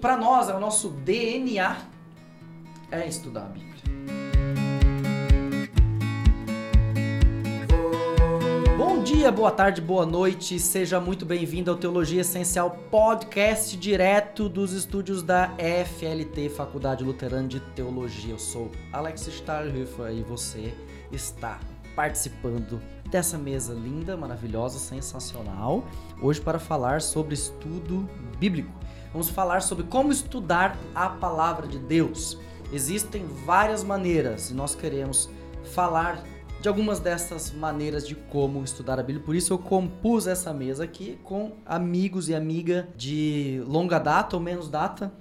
Para nós, é o nosso DNA é estudar a Bíblia. Bom dia, boa tarde, boa noite. Seja muito bem-vindo ao Teologia Essencial Podcast direto dos estúdios da FLT, Faculdade Luterana de Teologia. Eu sou Alex Stahlhofer e você está participando dessa mesa linda, maravilhosa, sensacional, hoje para falar sobre estudo bíblico. Vamos falar sobre como estudar a palavra de Deus. Existem várias maneiras e nós queremos falar de algumas dessas maneiras de como estudar a Bíblia. Por isso eu compus essa mesa aqui com amigos e amiga de longa data ou menos data,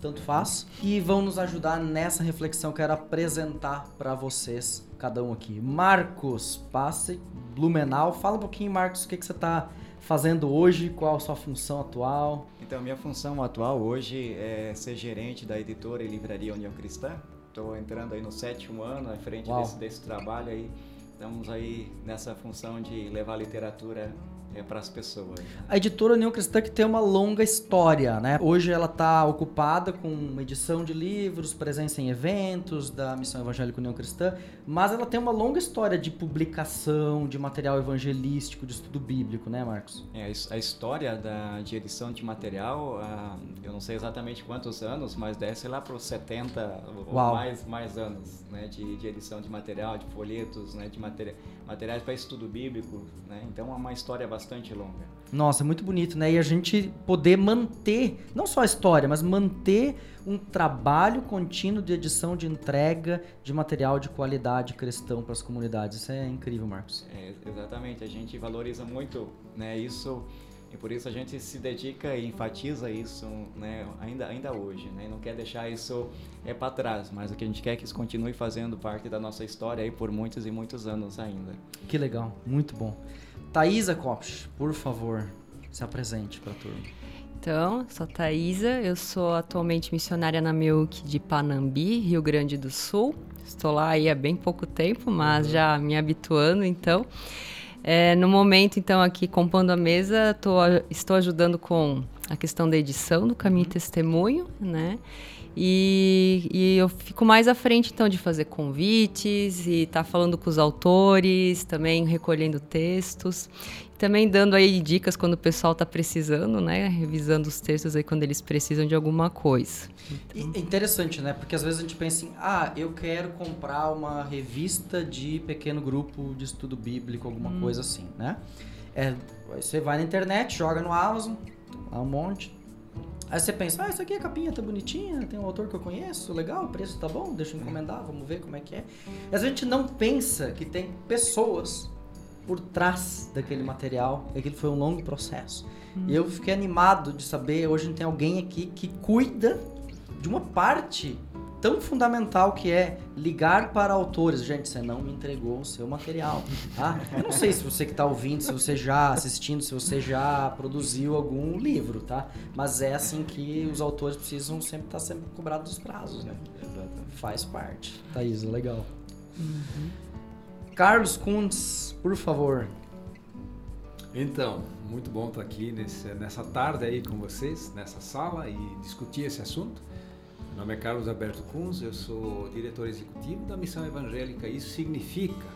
tanto faz, que vão nos ajudar nessa reflexão que eu quero apresentar para vocês, cada um aqui. Marcos, passe Blumenau. Fala um pouquinho, Marcos, o que, que você está fazendo hoje, qual a sua função atual? Então, minha função atual hoje é ser gerente da editora e livraria União Cristã. Estou entrando aí no sétimo ano, à frente desse, desse trabalho aí. Estamos aí nessa função de levar literatura é para as pessoas. A editora União Cristã que tem uma longa história, né? Hoje ela está ocupada com edição de livros, presença em eventos da Missão Evangélica União Cristã, mas ela tem uma longa história de publicação, de material evangelístico, de estudo bíblico, né, Marcos? É, a história da, de edição de material, uh, eu não sei exatamente quantos anos, mas desce lá para os 70 Uau. ou mais, mais anos né, de, de edição de material, de folhetos, né, de material materiais para estudo bíblico, né? Então é uma história bastante longa. Nossa, é muito bonito, né? E a gente poder manter, não só a história, mas manter um trabalho contínuo de edição, de entrega de material de qualidade cristão para as comunidades. Isso é incrível, Marcos. É, exatamente, a gente valoriza muito né, isso e por isso a gente se dedica e enfatiza isso né, ainda, ainda hoje. Né? Não quer deixar isso é, para trás, mas o que a gente quer é que isso continue fazendo parte da nossa história aí por muitos e muitos anos ainda. Que legal, muito bom. Thaisa Kopsch, por favor, se apresente para a turma. Então, sou Thaisa, eu sou atualmente missionária na MEUC de Panambi, Rio Grande do Sul. Estou lá aí há bem pouco tempo, mas uhum. já me habituando, então. É, no momento, então, aqui compondo a mesa, tô, estou ajudando com a questão da edição do Caminho e Testemunho, né? E, e, eu fico mais à frente, então, de fazer convites e estar tá falando com os autores, também recolhendo textos. Também dando aí dicas quando o pessoal está precisando, né? Revisando os textos aí quando eles precisam de alguma coisa. Então... interessante, né? Porque às vezes a gente pensa assim, ah, eu quero comprar uma revista de pequeno grupo de estudo bíblico, alguma hum. coisa assim, né? É, você vai na internet, joga no Amazon, há um monte, Aí você pensa, ah, isso aqui a capinha tá bonitinha, tem um autor que eu conheço, legal, o preço tá bom, deixa eu encomendar, vamos ver como é que é. E a gente não pensa que tem pessoas por trás daquele material, e aquele foi um longo processo. Hum. E eu fiquei animado de saber, hoje tem alguém aqui que cuida de uma parte tão fundamental que é ligar para autores. Gente, você não me entregou o seu material. Tá? Eu não sei se você que está ouvindo, se você já assistindo, se você já produziu algum livro, tá? Mas é assim que os autores precisam sempre estar tá sempre cobrados os prazos, né? Faz parte. Thaís, legal. Uhum. Carlos Kuntz, por favor. Então, muito bom estar aqui nesse, nessa tarde aí com vocês, nessa sala e discutir esse assunto. Meu nome é Carlos Alberto Kunz, eu sou diretor executivo da Missão Evangélica. Isso significa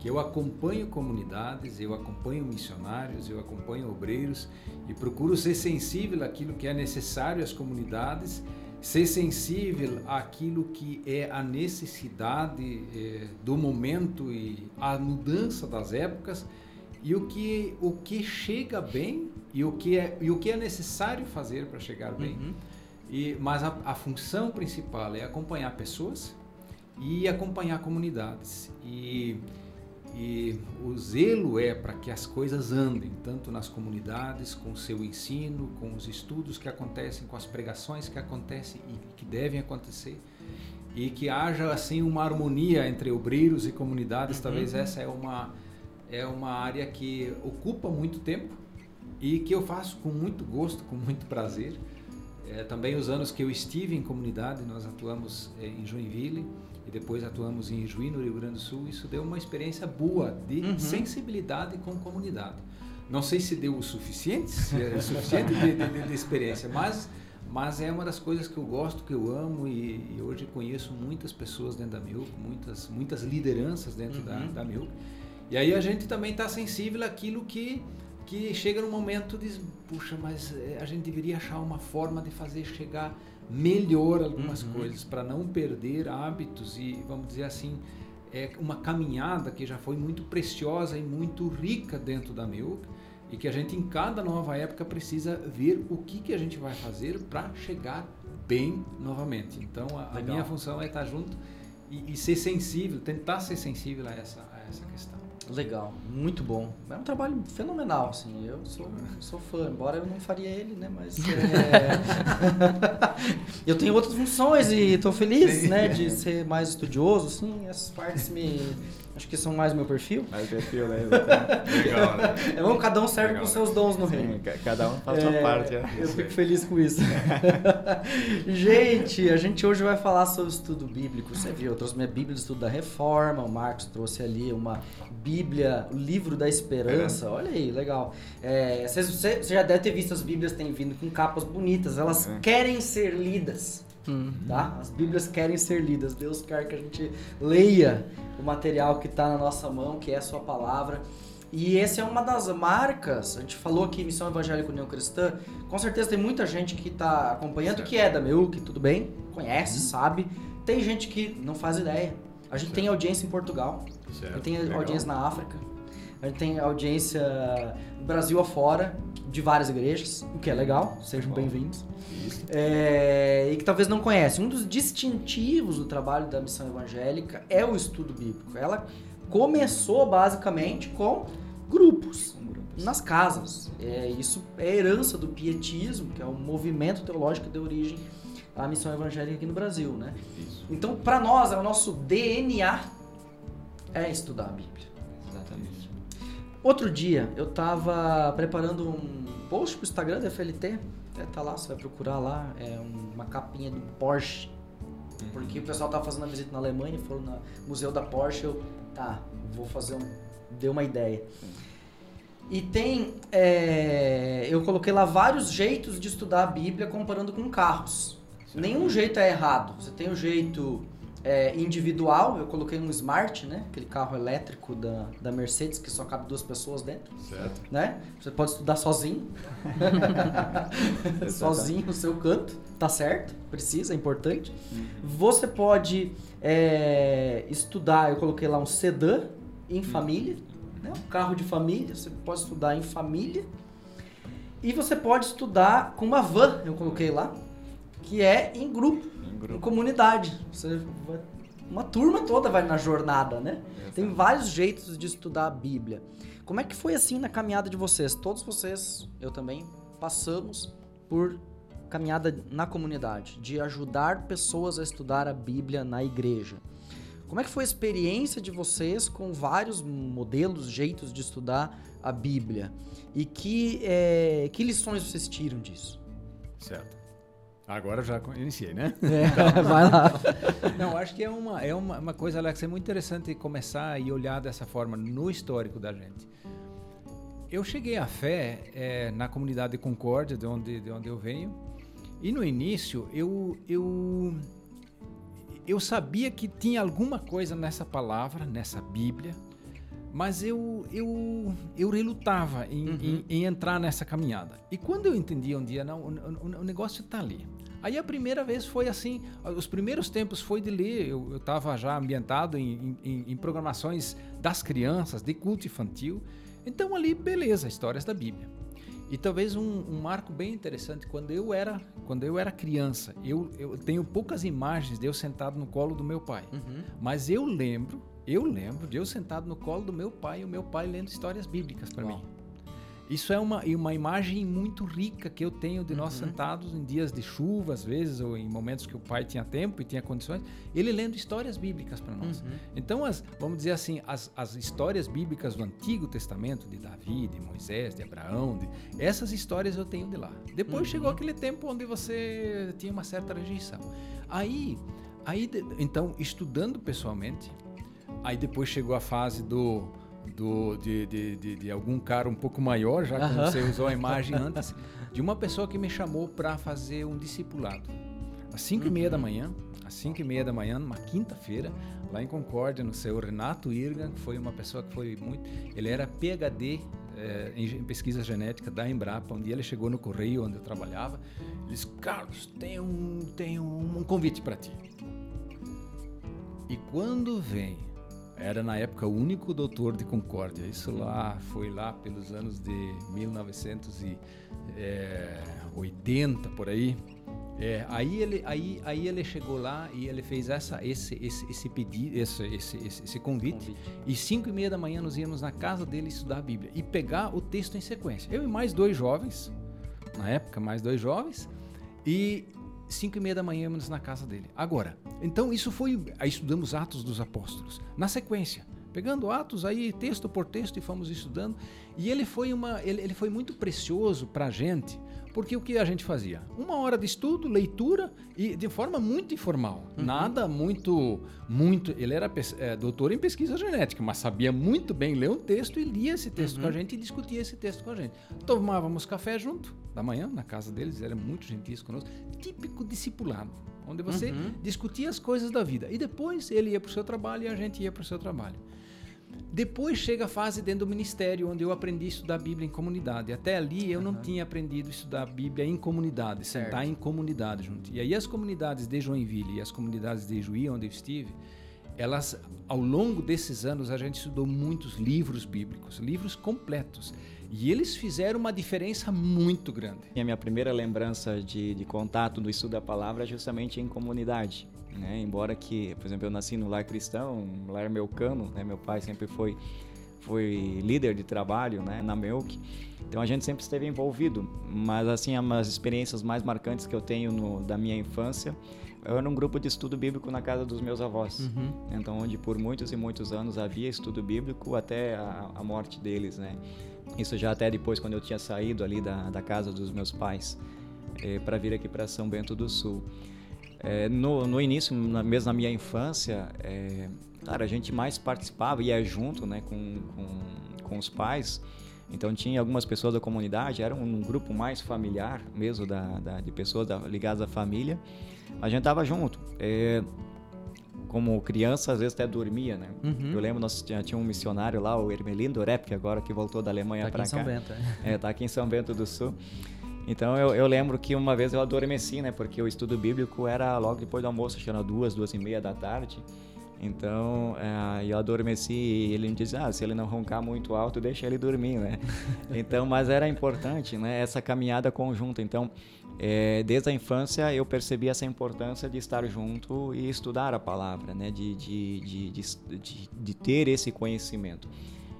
que eu acompanho comunidades, eu acompanho missionários, eu acompanho obreiros e procuro ser sensível àquilo que é necessário às comunidades, ser sensível àquilo que é a necessidade eh, do momento e a mudança das épocas e o que, o que chega bem e o que é, e o que é necessário fazer para chegar bem. Uhum. E, mas a, a, função principal é acompanhar pessoas e acompanhar comunidades. E, e o zelo é para que as coisas andem, tanto nas comunidades, com o seu ensino, com os estudos que acontecem, com as pregações que acontecem e que devem acontecer. E que haja assim uma harmonia entre obreiros e comunidades. Uhum. Talvez essa é uma, é uma área que ocupa muito tempo e que eu faço com muito gosto, com muito prazer. É, também os anos que eu estive em comunidade, nós atuamos é, em Joinville e depois atuamos em Juí, no Rio Grande do Sul. Isso deu uma experiência boa de uhum. sensibilidade com comunidade. Não sei se deu o suficiente, se é o suficiente de, de, de, experiência, mas, mas é uma das coisas que eu gosto, que eu amo e, e hoje conheço muitas pessoas dentro da Milk, muitas, muitas lideranças dentro uhum. da, da Milk. E aí a gente também está sensível àquilo que, que chega no momento de, puxa, mas eh, a gente deveria achar uma forma de fazer chegar melhor algumas uhum. coisas para não perder hábitos e, vamos dizer assim, é uma caminhada que já foi muito preciosa e muito rica dentro da Milk e que a gente em cada nova época precisa ver o que, que a gente vai fazer para chegar bem novamente. Então a, a, minha função é estar junto e, e, ser sensível, tentar ser sensível a essa, a essa questão. Legal, muito bom. É um trabalho fenomenal, assim. Eu sou, sou fã, embora eu não faria ele, né? Mas é... eu tenho outras funções e estou feliz, Sim. né? De ser mais estudioso, assim. Essas partes me Acho que são mais meu perfil. Mais perfil, né? Legal, né? É bom, cada um serve Legal, com seus dons no Sim, reino. Cada um faz a sua é, parte. É. Eu fico feliz com isso. gente, a gente hoje vai falar sobre estudo bíblico. Você viu, eu trouxe minha Bíblia de Estudo da Reforma, o Marcos trouxe ali uma Bíblia, o Livro da Esperança. É. Olha aí, legal. É, você, você, já deve ter visto as Bíblias têm vindo com capas bonitas. Elas é. querem ser lidas. Tá? As Bíblias querem ser lidas. Deus quer que a gente leia o material que está na nossa mão, que é a sua palavra. E essa é uma das marcas, a gente falou aqui Missão Evangélica União Cristã, com certeza tem muita gente que está acompanhando, certo. que é da que tudo bem, conhece, uhum. sabe. Tem gente que não faz ideia. A gente certo. tem audiência em Portugal, certo. tem Legal. audiência na África, a gente tem audiência Brasil afora, de várias igrejas, o que é legal, sejam bem-vindos. É, e que talvez não conhece. Um dos distintivos do trabalho da missão evangélica é o estudo bíblico. Ela começou basicamente com grupos nas casas. É, isso é herança do pietismo, que é um movimento teológico que deu origem à missão evangélica aqui no Brasil, né? Isso. Então, para nós, é o nosso DNA é estudar a Bíblia. Outro dia, eu estava preparando um post pro Instagram da FLT, é, tá lá, você vai procurar lá, é uma capinha do Porsche. Uhum. Porque o pessoal tava fazendo a visita na Alemanha, foram no Museu da Porsche, eu, tá, vou fazer um. Deu uma ideia. E tem. É, eu coloquei lá vários jeitos de estudar a Bíblia comparando com carros. Nenhum jeito é errado. Você tem o jeito é, individual, eu coloquei um Smart, né? Aquele carro elétrico da, da Mercedes que só cabe duas pessoas dentro. Certo. Né? Você pode estudar sozinho. sozinho no seu canto. Tá certo, precisa, é importante. Uhum. Você pode é, estudar, eu coloquei lá um sedã em uhum. família, né? um carro de família, você pode estudar em família. E você pode estudar com uma van, eu coloquei lá, que é em grupo grupo. em comunidade. Você vai, uma turma toda vai na jornada, né? Exato. Tem vários jeitos de estudar a Bíblia. Como é que foi assim na caminhada de vocês? Todos vocês, eu também, passamos por caminhada na comunidade, de ajudar pessoas a estudar a Bíblia na igreja. Como é que foi a experiência de vocês com vários modelos, jeitos de estudar a Bíblia? E que, é, que lições vocês tiram disso? Certo. Agora já iniciei, né? É, então, vai lá. Não, acho que é uma, é uma, uma coisa, Alex, é muito interessante começar e olhar dessa forma no histórico da gente. Eu cheguei à fé é, na comunidade de Concórdia, de onde, de onde eu venho, e no início eu, eu, eu sabia que tinha alguma coisa nessa palavra, nessa Bíblia, mas eu, eu, eu relutava em, uhum. em, em, entrar nessa caminhada. E quando eu entendi um dia, não, o, o, o negócio está ali. Aí a primeira vez foi assim, os primeiros tempos foi de ler, eu estava já ambientado em, em, em, programações das crianças, de culto infantil, então ali, beleza, histórias da Bíblia. E talvez um, um marco bem interessante, quando eu era, quando eu era criança, eu, eu tenho poucas imagens de eu sentado no colo do meu pai, uhum. mas eu lembro, eu lembro de eu sentado no colo do meu pai e o meu pai lendo histórias bíblicas para mim. Isso é uma, uma imagem muito rica que eu tenho de nós uhum. sentados em dias de chuva, às vezes, ou em momentos que o pai tinha tempo e tinha condições, ele lendo histórias bíblicas para nós. Uhum. Então, as, vamos dizer assim, as, as histórias bíblicas do Antigo Testamento, de Davi, de Moisés, de Abraão, de, essas histórias eu tenho de lá. Depois uhum. chegou aquele tempo onde você tinha uma certa rejeição. Aí, aí então, estudando pessoalmente, aí depois chegou a fase do do, de, de, de, de, algum cara um pouco maior, já que você usou a imagem antes, de uma pessoa que me chamou para fazer um discipulado. Às 5 e meia da manhã, às 5 e meia da manhã, numa quinta-feira, lá em Concórdia, no seu Renato Irgan, que foi uma pessoa que foi muito. Ele era PhD é, em, em, pesquisa genética da Embrapa, onde ele chegou no correio onde eu trabalhava. Ele disse: Carlos, tem um, tem um, um convite para ti. E quando vem era na época o único doutor de Concórdia. Isso lá foi lá pelos anos de 1980 eh, por aí. É, aí ele aí, aí ele chegou lá e ele fez essa esse esse, esse pedido esse, esse, esse, esse convite, convite, e cinco e meia da manhã nós íamos na casa dele estudar a Bíblia e pegar o texto em sequência. Eu e mais dois jovens na época mais dois jovens e 5 e meia da manhã íamos na casa dele. Agora, então isso foi. Aí estudamos Atos dos Apóstolos. Na sequência, pegando Atos aí, texto por texto, e fomos estudando. E ele foi, uma, ele, ele foi muito precioso para a gente, porque o que a gente fazia? Uma hora de estudo, leitura e de forma muito informal. Uhum. Nada muito, muito. Ele era é, doutor em pesquisa genética, mas sabia muito bem ler um texto e lia esse texto uhum. com a uhum. gente e discutia esse texto com a gente. Tomávamos café junto, da manhã, na casa deles, era muito gentis conosco. Típico discipulado, onde você uhum. discutia as coisas da vida. E depois ele ia para o seu trabalho e a gente ia para o seu trabalho. Depois chega a fase dentro do ministério, onde eu aprendi a estudar a Bíblia em comunidade. Até ali eu uhum. não tinha aprendido a estudar a Bíblia em comunidade, certo. sentar em comunidade junto. E aí as comunidades de Joinville e as comunidades de Juí, onde eu estive, elas, ao longo desses anos, a gente estudou muitos livros bíblicos, livros completos. E eles fizeram uma diferença muito grande. E a minha primeira lembrança de, de contato do estudo da palavra é justamente em comunidade. Né? Embora que, por exemplo, eu nasci no lar cristão, lar melcano, né? meu pai sempre foi foi líder de trabalho né, na Melk, então a gente sempre esteve envolvido. Mas assim, as experiências mais marcantes que eu tenho no, da minha infância, eu era um grupo de estudo bíblico na casa dos meus avós. Uhum. Então, onde por muitos e muitos anos havia estudo bíblico até a, a morte deles, né? Isso já até depois, quando eu tinha saído ali da, da casa dos meus pais, eh, para vir aqui para São Bento do Sul. É, no, no início, na, mesmo na minha infância, é, cara, a gente mais participava, ia junto né, com, com, com os pais. Então tinha algumas pessoas da comunidade, era um grupo mais familiar mesmo da, da de pessoas da, ligadas à família. A gente tava junto. É, como criança, às vezes até dormia, né? Uhum. Eu lembro, nós tinha, tinha um missionário lá, o Ermelindo Rep, que agora que voltou da Alemanha tá para cá. São Bento. É. é, tá aqui em São Bento do Sul. Então eu, eu, lembro que uma vez eu adormeci, né? Porque o estudo bíblico era logo depois do almoço, acho que era duas, duas e meia da tarde. Então é, eu adormeci e ele me disse: ah, se ele não roncar muito alto, deixa ele dormir, né? então, mas era importante, né? Essa caminhada conjunta. Então, é, desde a infância eu percebi essa importância de estar junto e estudar a palavra, né? de, de, de, de, de ter esse conhecimento.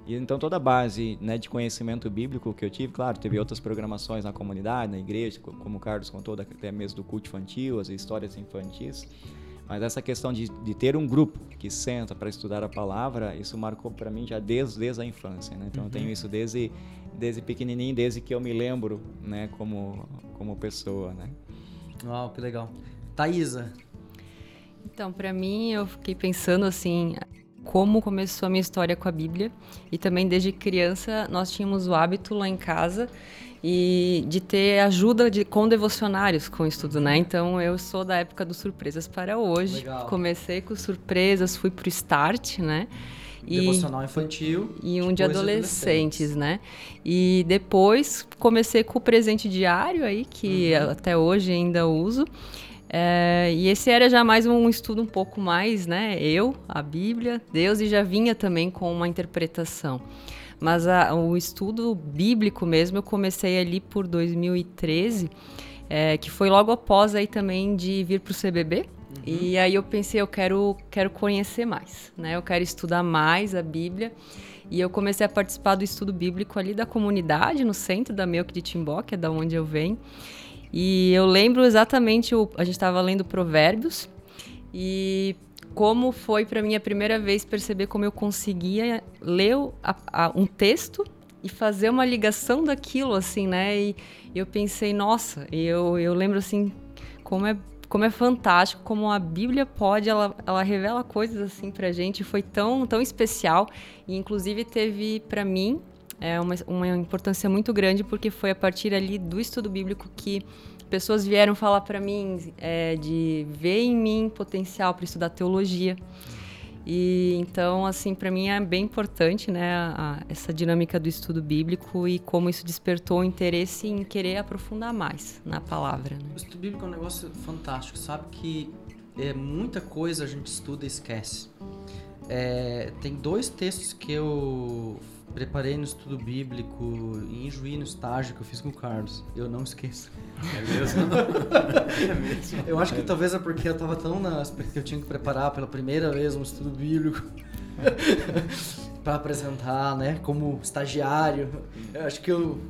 E então toda a base né, de conhecimento bíblico que eu tive, claro, teve outras programações na comunidade, na igreja, como o Carlos contou, até mesmo do culto infantil, as histórias infantis. Mas essa questão de, de ter um grupo que senta para estudar a palavra, isso marcou para mim já desde, desde a infância. Né? Então uhum. eu tenho uhum. isso desde, desde pequenininho, desde que eu me lembro né, como, como pessoa. Né? Uau, que legal. Thaisa. Então, para mim, eu fiquei pensando assim, como começou a minha história com a Bíblia. E também desde criança nós tínhamos o hábito lá em casa e de ter ajuda de, com devocionários com estudo, né? Então eu sou da época dos surpresas para hoje. Legal. Comecei com surpresas, fui pro start, né? E, devocional infantil e um de adolescentes, adolescentes, né? E depois comecei com o presente diário aí que uhum. até hoje ainda uso. É, e esse era já mais um estudo um pouco mais, né? Eu, a Bíblia, Deus, e já vinha também com uma interpretação. Mas a, o estudo bíblico mesmo eu comecei ali por 2013, é, que foi logo após aí também de vir para o CBB. Uhum. E aí eu pensei, eu quero, quero conhecer mais, né? Eu quero estudar mais a Bíblia. E eu comecei a participar do estudo bíblico ali da comunidade, no centro da Melk de Timbó, que é da onde eu venho. E eu lembro exatamente, o, a gente estava lendo Provérbios e como foi para mim a primeira vez perceber como eu conseguia ler a, a, um texto e fazer uma ligação daquilo, assim, né? E eu pensei, nossa, eu, eu lembro assim, como é como é fantástico, como a Bíblia pode, ela, ela revela coisas assim pra gente, foi tão, tão especial, e inclusive teve para mim é uma, uma importância muito grande, porque foi a partir ali do estudo bíblico que pessoas vieram falar para mim é, de ver em mim potencial para estudar teologia. E então, assim, para mim é bem importante, né, a, essa dinâmica do estudo bíblico e como isso despertou o interesse em querer aprofundar mais na palavra. Né? O estudo bíblico é um negócio fantástico, sabe que é, muita coisa a gente estuda e esquece. É, tem dois textos que eu preparei no estudo bíblico em Juí, no estágio que eu fiz com o Carlos. Eu não esqueço. É mesmo? é mesmo. Eu acho que talvez é porque eu estava tão na que eu tinha que preparar pela primeira vez um estudo bíblico para apresentar, né, como estagiário. Eu acho que eu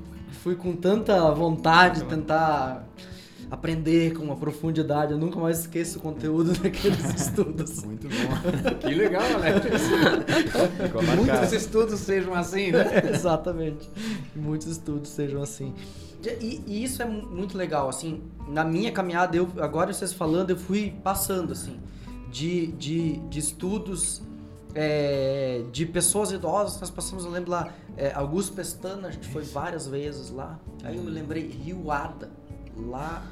fui com tanta vontade de tentar aprender com uma profundidade. Eu nunca mais esqueço o conteúdo daqueles estudos. Muito bom. Que legal, Alex. Muitos estudos sejam assim, né? Exatamente. Muitos estudos sejam assim. E, e, isso é muito legal, assim, na minha caminhada, eu, agora vocês falando, eu fui passando, assim, de, de, de estudos é, de pessoas idosas, nós passamos, eu lembro lá, é, Augusto Pestana, a gente foi várias vezes lá, aí eu me lembrei, Rio Arda, lá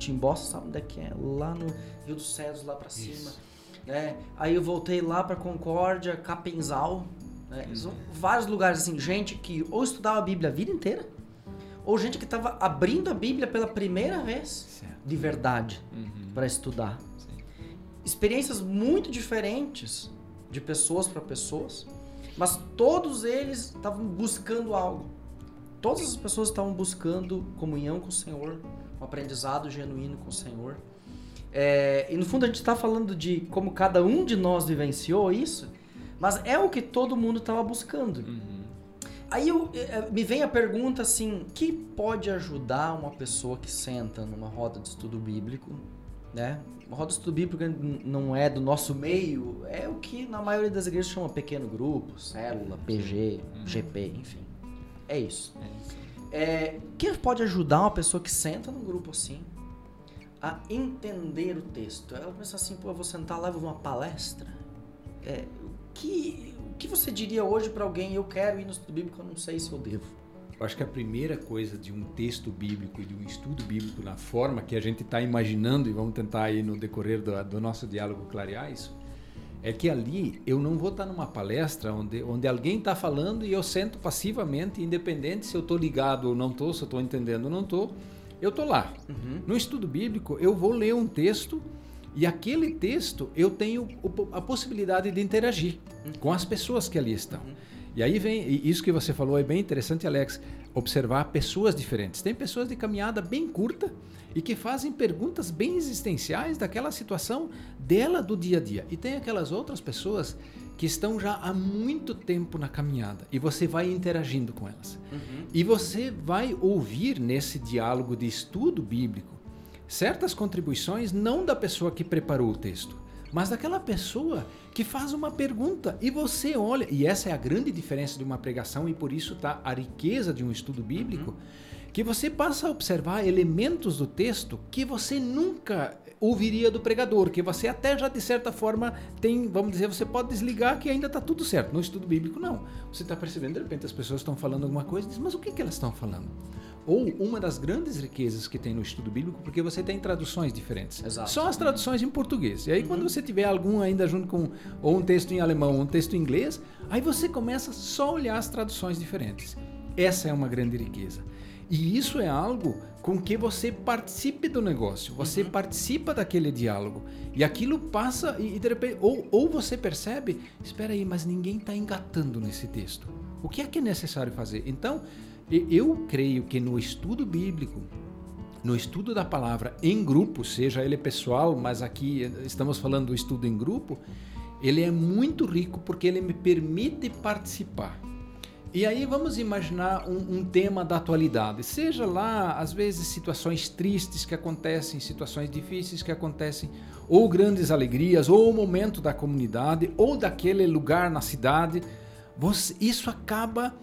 Timbó, sabe onde é que é? Lá no Rio dos Cedros, lá para cima. Né? Aí eu voltei lá para Concórdia, Capenzal. Né? Uhum. Vários lugares assim, gente que ou estudava a Bíblia a vida inteira, ou gente que estava abrindo a Bíblia pela primeira vez certo. de verdade uhum. para estudar. Sim. Experiências muito diferentes de pessoas para pessoas, mas todos eles estavam buscando algo. Todas as pessoas estavam buscando comunhão com o Senhor, um aprendizado genuíno com o Senhor. É, e no fundo a gente está falando de como cada um de nós vivenciou isso, mas é o que todo mundo estava buscando. Uhum. Aí eu, é, me vem a pergunta assim: que pode ajudar uma pessoa que senta numa roda de estudo bíblico, né? Uma roda de estudo bíblico não é do nosso meio, é o que na maioria das igrejas chama pequeno grupo, célula, PG, uhum. GP, enfim. É isso. É isso. É, que pode ajudar uma pessoa que senta num grupo assim a entender o texto? Ela pensa assim, pô, eu vou sentar lá e vou uma palestra. É, o, que, o que você diria hoje para alguém, eu quero ir no estudo bíblico, eu não sei se eu devo? Eu acho que a primeira coisa de um texto bíblico e de um estudo bíblico na forma que a gente está imaginando, e vamos tentar aí no decorrer do, do nosso diálogo clarear isso, é que ali eu não vou estar numa palestra onde, onde alguém está falando e eu sento passivamente, independente se eu estou ligado ou não estou, se eu estou entendendo ou não estou, eu estou lá. Uhum. No estudo bíblico, eu vou ler um texto e aquele texto eu tenho a possibilidade de interagir uhum. com as pessoas que ali estão. Uhum. E aí vem, isso que você falou é bem interessante, Alex, observar pessoas diferentes. Tem pessoas de caminhada bem curta e que fazem perguntas bem existenciais daquela situação dela do dia a dia. E tem aquelas outras pessoas que estão já há muito tempo na caminhada e você vai interagindo com elas. Uhum. E você vai ouvir nesse diálogo de estudo bíblico certas contribuições não da pessoa que preparou o texto, mas daquela pessoa que faz uma pergunta e você olha, e essa é a grande diferença de uma pregação e por isso está a riqueza de um estudo bíblico. Uhum que você passa a observar elementos do texto que você nunca ouviria do pregador, que você até já de certa forma tem, vamos dizer, você pode desligar que ainda está tudo certo. No estudo bíblico, não. Você está percebendo, de repente as pessoas estão falando alguma coisa e diz, mas o que, que elas estão falando? Ou uma das grandes riquezas que tem no estudo bíblico, porque você tem traduções diferentes. Exato. Só as traduções em português. E aí, uhum. quando você tiver algum ainda junto com ou um texto em alemão ou um texto em inglês, aí você começa só a olhar as traduções diferentes. Essa é uma grande riqueza. E isso é algo com que você participe do negócio, você uhum. participa daquele diálogo. E aquilo passa e, de repente, ou, ou você percebe, espera aí, mas ninguém está engatando nesse texto. O que é que é necessário fazer? Então, eu creio que no estudo bíblico, no estudo da palavra em grupo, seja ele pessoal, mas aqui estamos falando do estudo em grupo, ele é muito rico porque ele me permite participar. E aí vamos imaginar um, um, tema da atualidade, seja lá às vezes situações tristes que acontecem, situações difíceis que acontecem, ou grandes alegrias, ou o momento da comunidade, ou daquele lugar na cidade. Você, isso acaba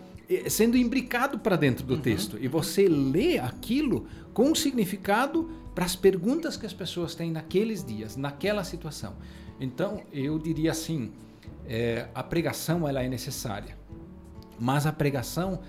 sendo imbricado para dentro do uhum. texto. E você lê aquilo com significado para as perguntas que as pessoas têm naqueles dias, naquela situação. Então, eu diria assim, é, a pregação ela é necessária, mas a pregação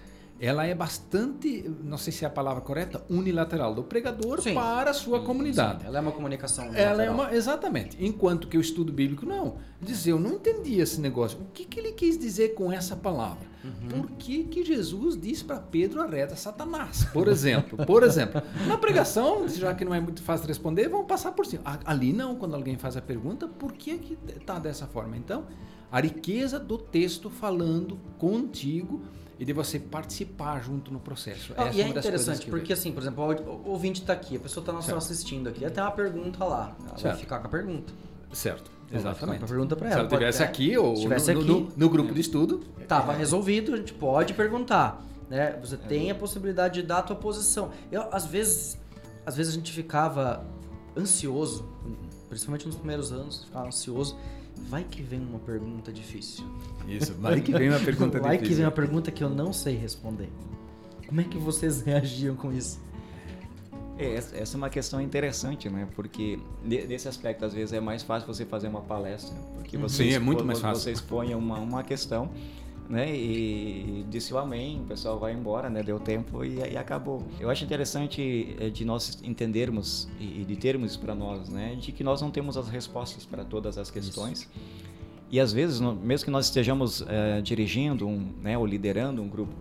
ela é bastante, não sei se é a palavra correta, unilateral do pregador sim, para a sua sim, comunidade. Sim. Ela é uma comunicação unilateral. Ela é uma, exatamente. Enquanto que o estudo bíblico não. Dizer, eu não entendi esse negócio. O que, que ele quis dizer com essa palavra? Uhum. Por que, que Jesus disse para Pedro arreda Satanás? Por exemplo. por exemplo. Na pregação, já que não é muito fácil responder, vamos passar por cima. Ali não, quando alguém faz a pergunta, por que que está dessa forma? Então, a riqueza do texto falando contigo e de você participar junto no processo. Ah, e é, é interessante, porque assim, por exemplo, o ouvinte está aqui, a pessoa está só assistindo aqui, tem uma pergunta lá, ela certo. vai ficar com a pergunta. Certo. Exatamente. A pergunta para ela. Se ela estivesse aqui ou tivesse no, aqui, no, no, grupo de estudo, tava resolvido, a gente pode perguntar, né? Você tem a possibilidade de dar a tua posição. Eu às vezes, às vezes a gente ficava ansioso, principalmente nos primeiros anos, ficava ansioso vai que vem uma pergunta difícil. Isso, vai que vem uma pergunta. Vai que vem uma pergunta que eu não sei responder. Como é que vocês reagiam com isso? É, essa é uma questão interessante, né? Porque nesse aspecto, às vezes, é mais fácil você fazer uma palestra. Porque uhum. você Sim, é muito mais fácil. Você expõe uma, uma questão né? E disse o amém, o pessoal vai embora, né? Deu tempo e, e acabou. Eu acho interessante é, de nós entendermos e, de termos isso para nós, né? De que nós não temos as respostas para todas as questões. Isso. E às vezes, mesmo que nós estejamos é, dirigindo um, né, ou liderando um grupo,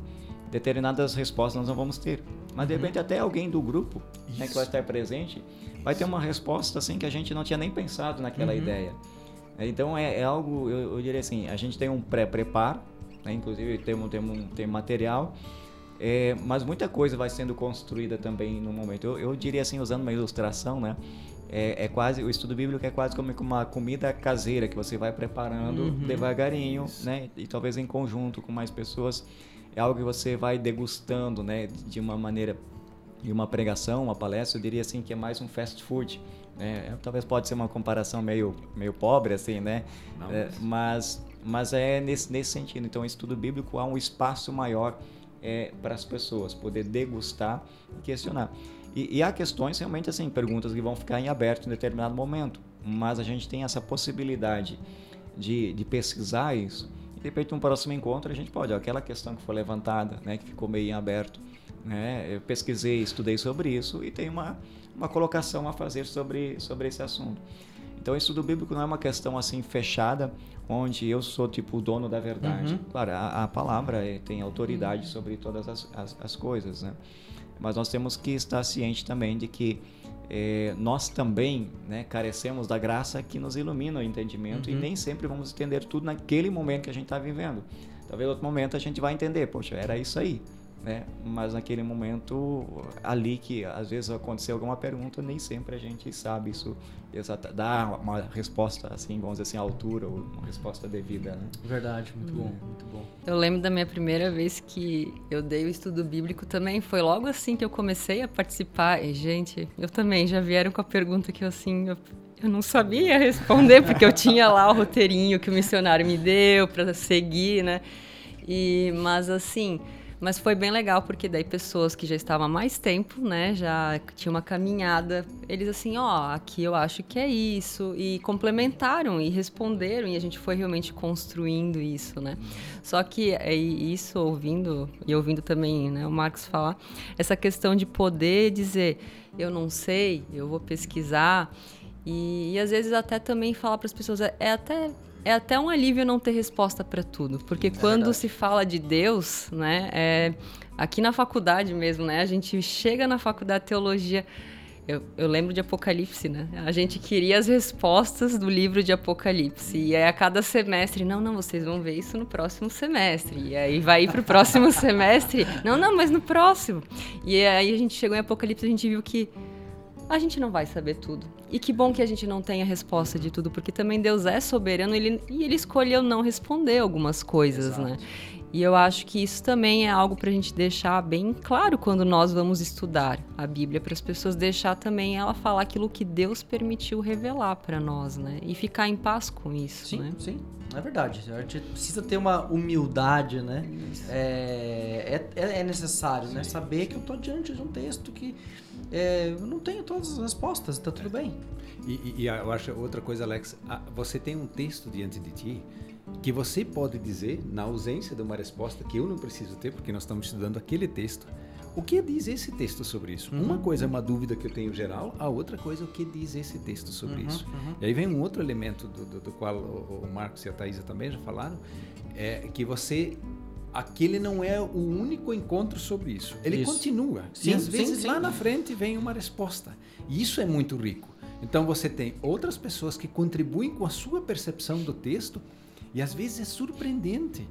determinadas respostas nós não vamos ter. Mas de uhum. repente até alguém do grupo né, que vai estar presente vai ter uma resposta assim que a gente não tinha nem pensado naquela uhum. ideia. Então é, é algo, eu, eu, diria assim, a gente tem um pré-preparo, né? inclusive temos, temos, tem material, é, mas muita coisa vai sendo construída também no momento. Eu, eu diria assim, usando uma ilustração, né? É, é, quase o estudo bíblico é quase como uma comida caseira que você vai preparando uhum. devagarinho, né? E talvez em conjunto com mais pessoas é algo que você vai degustando, né? De uma maneira e uma pregação, uma palestra, eu diria assim que é mais um fast food. Né? Talvez pode ser uma comparação meio meio pobre assim, né? Não, é, mas mas é nesse, nesse sentido. Então, o estudo bíblico há um espaço maior é, para as pessoas poder degustar e questionar. E, e, há questões realmente assim, perguntas que vão ficar em aberto em determinado momento, mas a gente tem essa possibilidade de, de pesquisar isso. E de repente, no próximo encontro, a gente pode, ó, aquela questão que foi levantada, né, que ficou meio em aberto, né, eu pesquisei, estudei sobre isso e tem uma, uma colocação a fazer sobre, sobre esse assunto. Então, o estudo bíblico não é uma questão assim fechada, onde eu sou tipo o dono da verdade. Uhum. Claro, a, a palavra é, tem autoridade sobre todas as, as, as, coisas, né? Mas nós temos que estar ciente também de que é, nós também né, carecemos da graça que nos ilumina o entendimento uhum. e nem sempre vamos entender tudo naquele momento que a gente está vivendo. Talvez outro momento a gente vai entender, poxa, era isso aí né? Mas naquele momento ali que às vezes aconteceu alguma pergunta, nem sempre a gente sabe isso exata, dar uma resposta assim, vamos dizer assim, à altura ou uma resposta devida, né? Verdade, muito hum. bom, muito bom. Eu lembro da minha primeira vez que eu dei o estudo bíblico também, foi logo assim que eu comecei a participar. E gente, eu também já vieram com a pergunta que eu assim, eu eu não sabia responder, porque eu tinha lá o roteirinho que o missionário me deu para seguir, né? E, mas assim, mas foi bem legal, porque daí pessoas que já estavam há mais tempo, né, já tinha uma caminhada, eles assim, ó, oh, aqui eu acho que é isso, e complementaram e responderam, e a gente foi realmente construindo isso, né. Só que é isso, ouvindo, e ouvindo também, né, o Marcos falar, essa questão de poder dizer, eu não sei, eu vou pesquisar, e, e às vezes até também falar para as pessoas, é, é até é até um alívio não ter resposta para tudo, porque é quando verdade. se fala de Deus, né, é, aqui na faculdade mesmo, né, a gente chega na faculdade de teologia, eu, eu, lembro de Apocalipse, né? A gente queria as respostas do livro de Apocalipse. E aí, a cada semestre, não, não, vocês vão ver isso no próximo semestre. E aí, vai ir para o próximo semestre. Não, não, mas no próximo. E aí, a gente chegou em Apocalipse e a gente viu que a gente não vai saber tudo. E que bom que a gente não tenha resposta de tudo, porque também Deus é soberano ele, e ele escolheu não responder algumas coisas, né? Exato. né? E eu acho que isso também é algo para a gente deixar bem claro quando nós vamos estudar a Bíblia, para as pessoas deixar também ela falar aquilo que Deus permitiu revelar para nós, né? E ficar em paz com isso, sim, né? Sim, é verdade. A gente precisa ter uma humildade, né? É, é, é, necessário, né? Saber que eu estou diante de um texto que é, eu não tenho todas as respostas, está tudo bem. E, e, eu acho outra coisa, Alex, você tem um texto diante de ti que você pode dizer, na ausência de uma resposta que eu não preciso ter, porque nós estamos estudando aquele texto, o que diz esse texto sobre isso? Uhum. Uma coisa é uma dúvida que eu tenho geral, a outra coisa é o que diz esse texto sobre uhum, isso. Uhum. E aí vem um outro elemento do, do, do qual o, o, Marcos e a Thaisa também já falaram, é que você aquele não é o único encontro sobre isso. Ele isso. continua. Sim, e às vezes sim, lá na frente vem uma resposta. E isso é muito rico. Então você tem outras pessoas que contribuem com a sua percepção do texto e às vezes é surpreendente,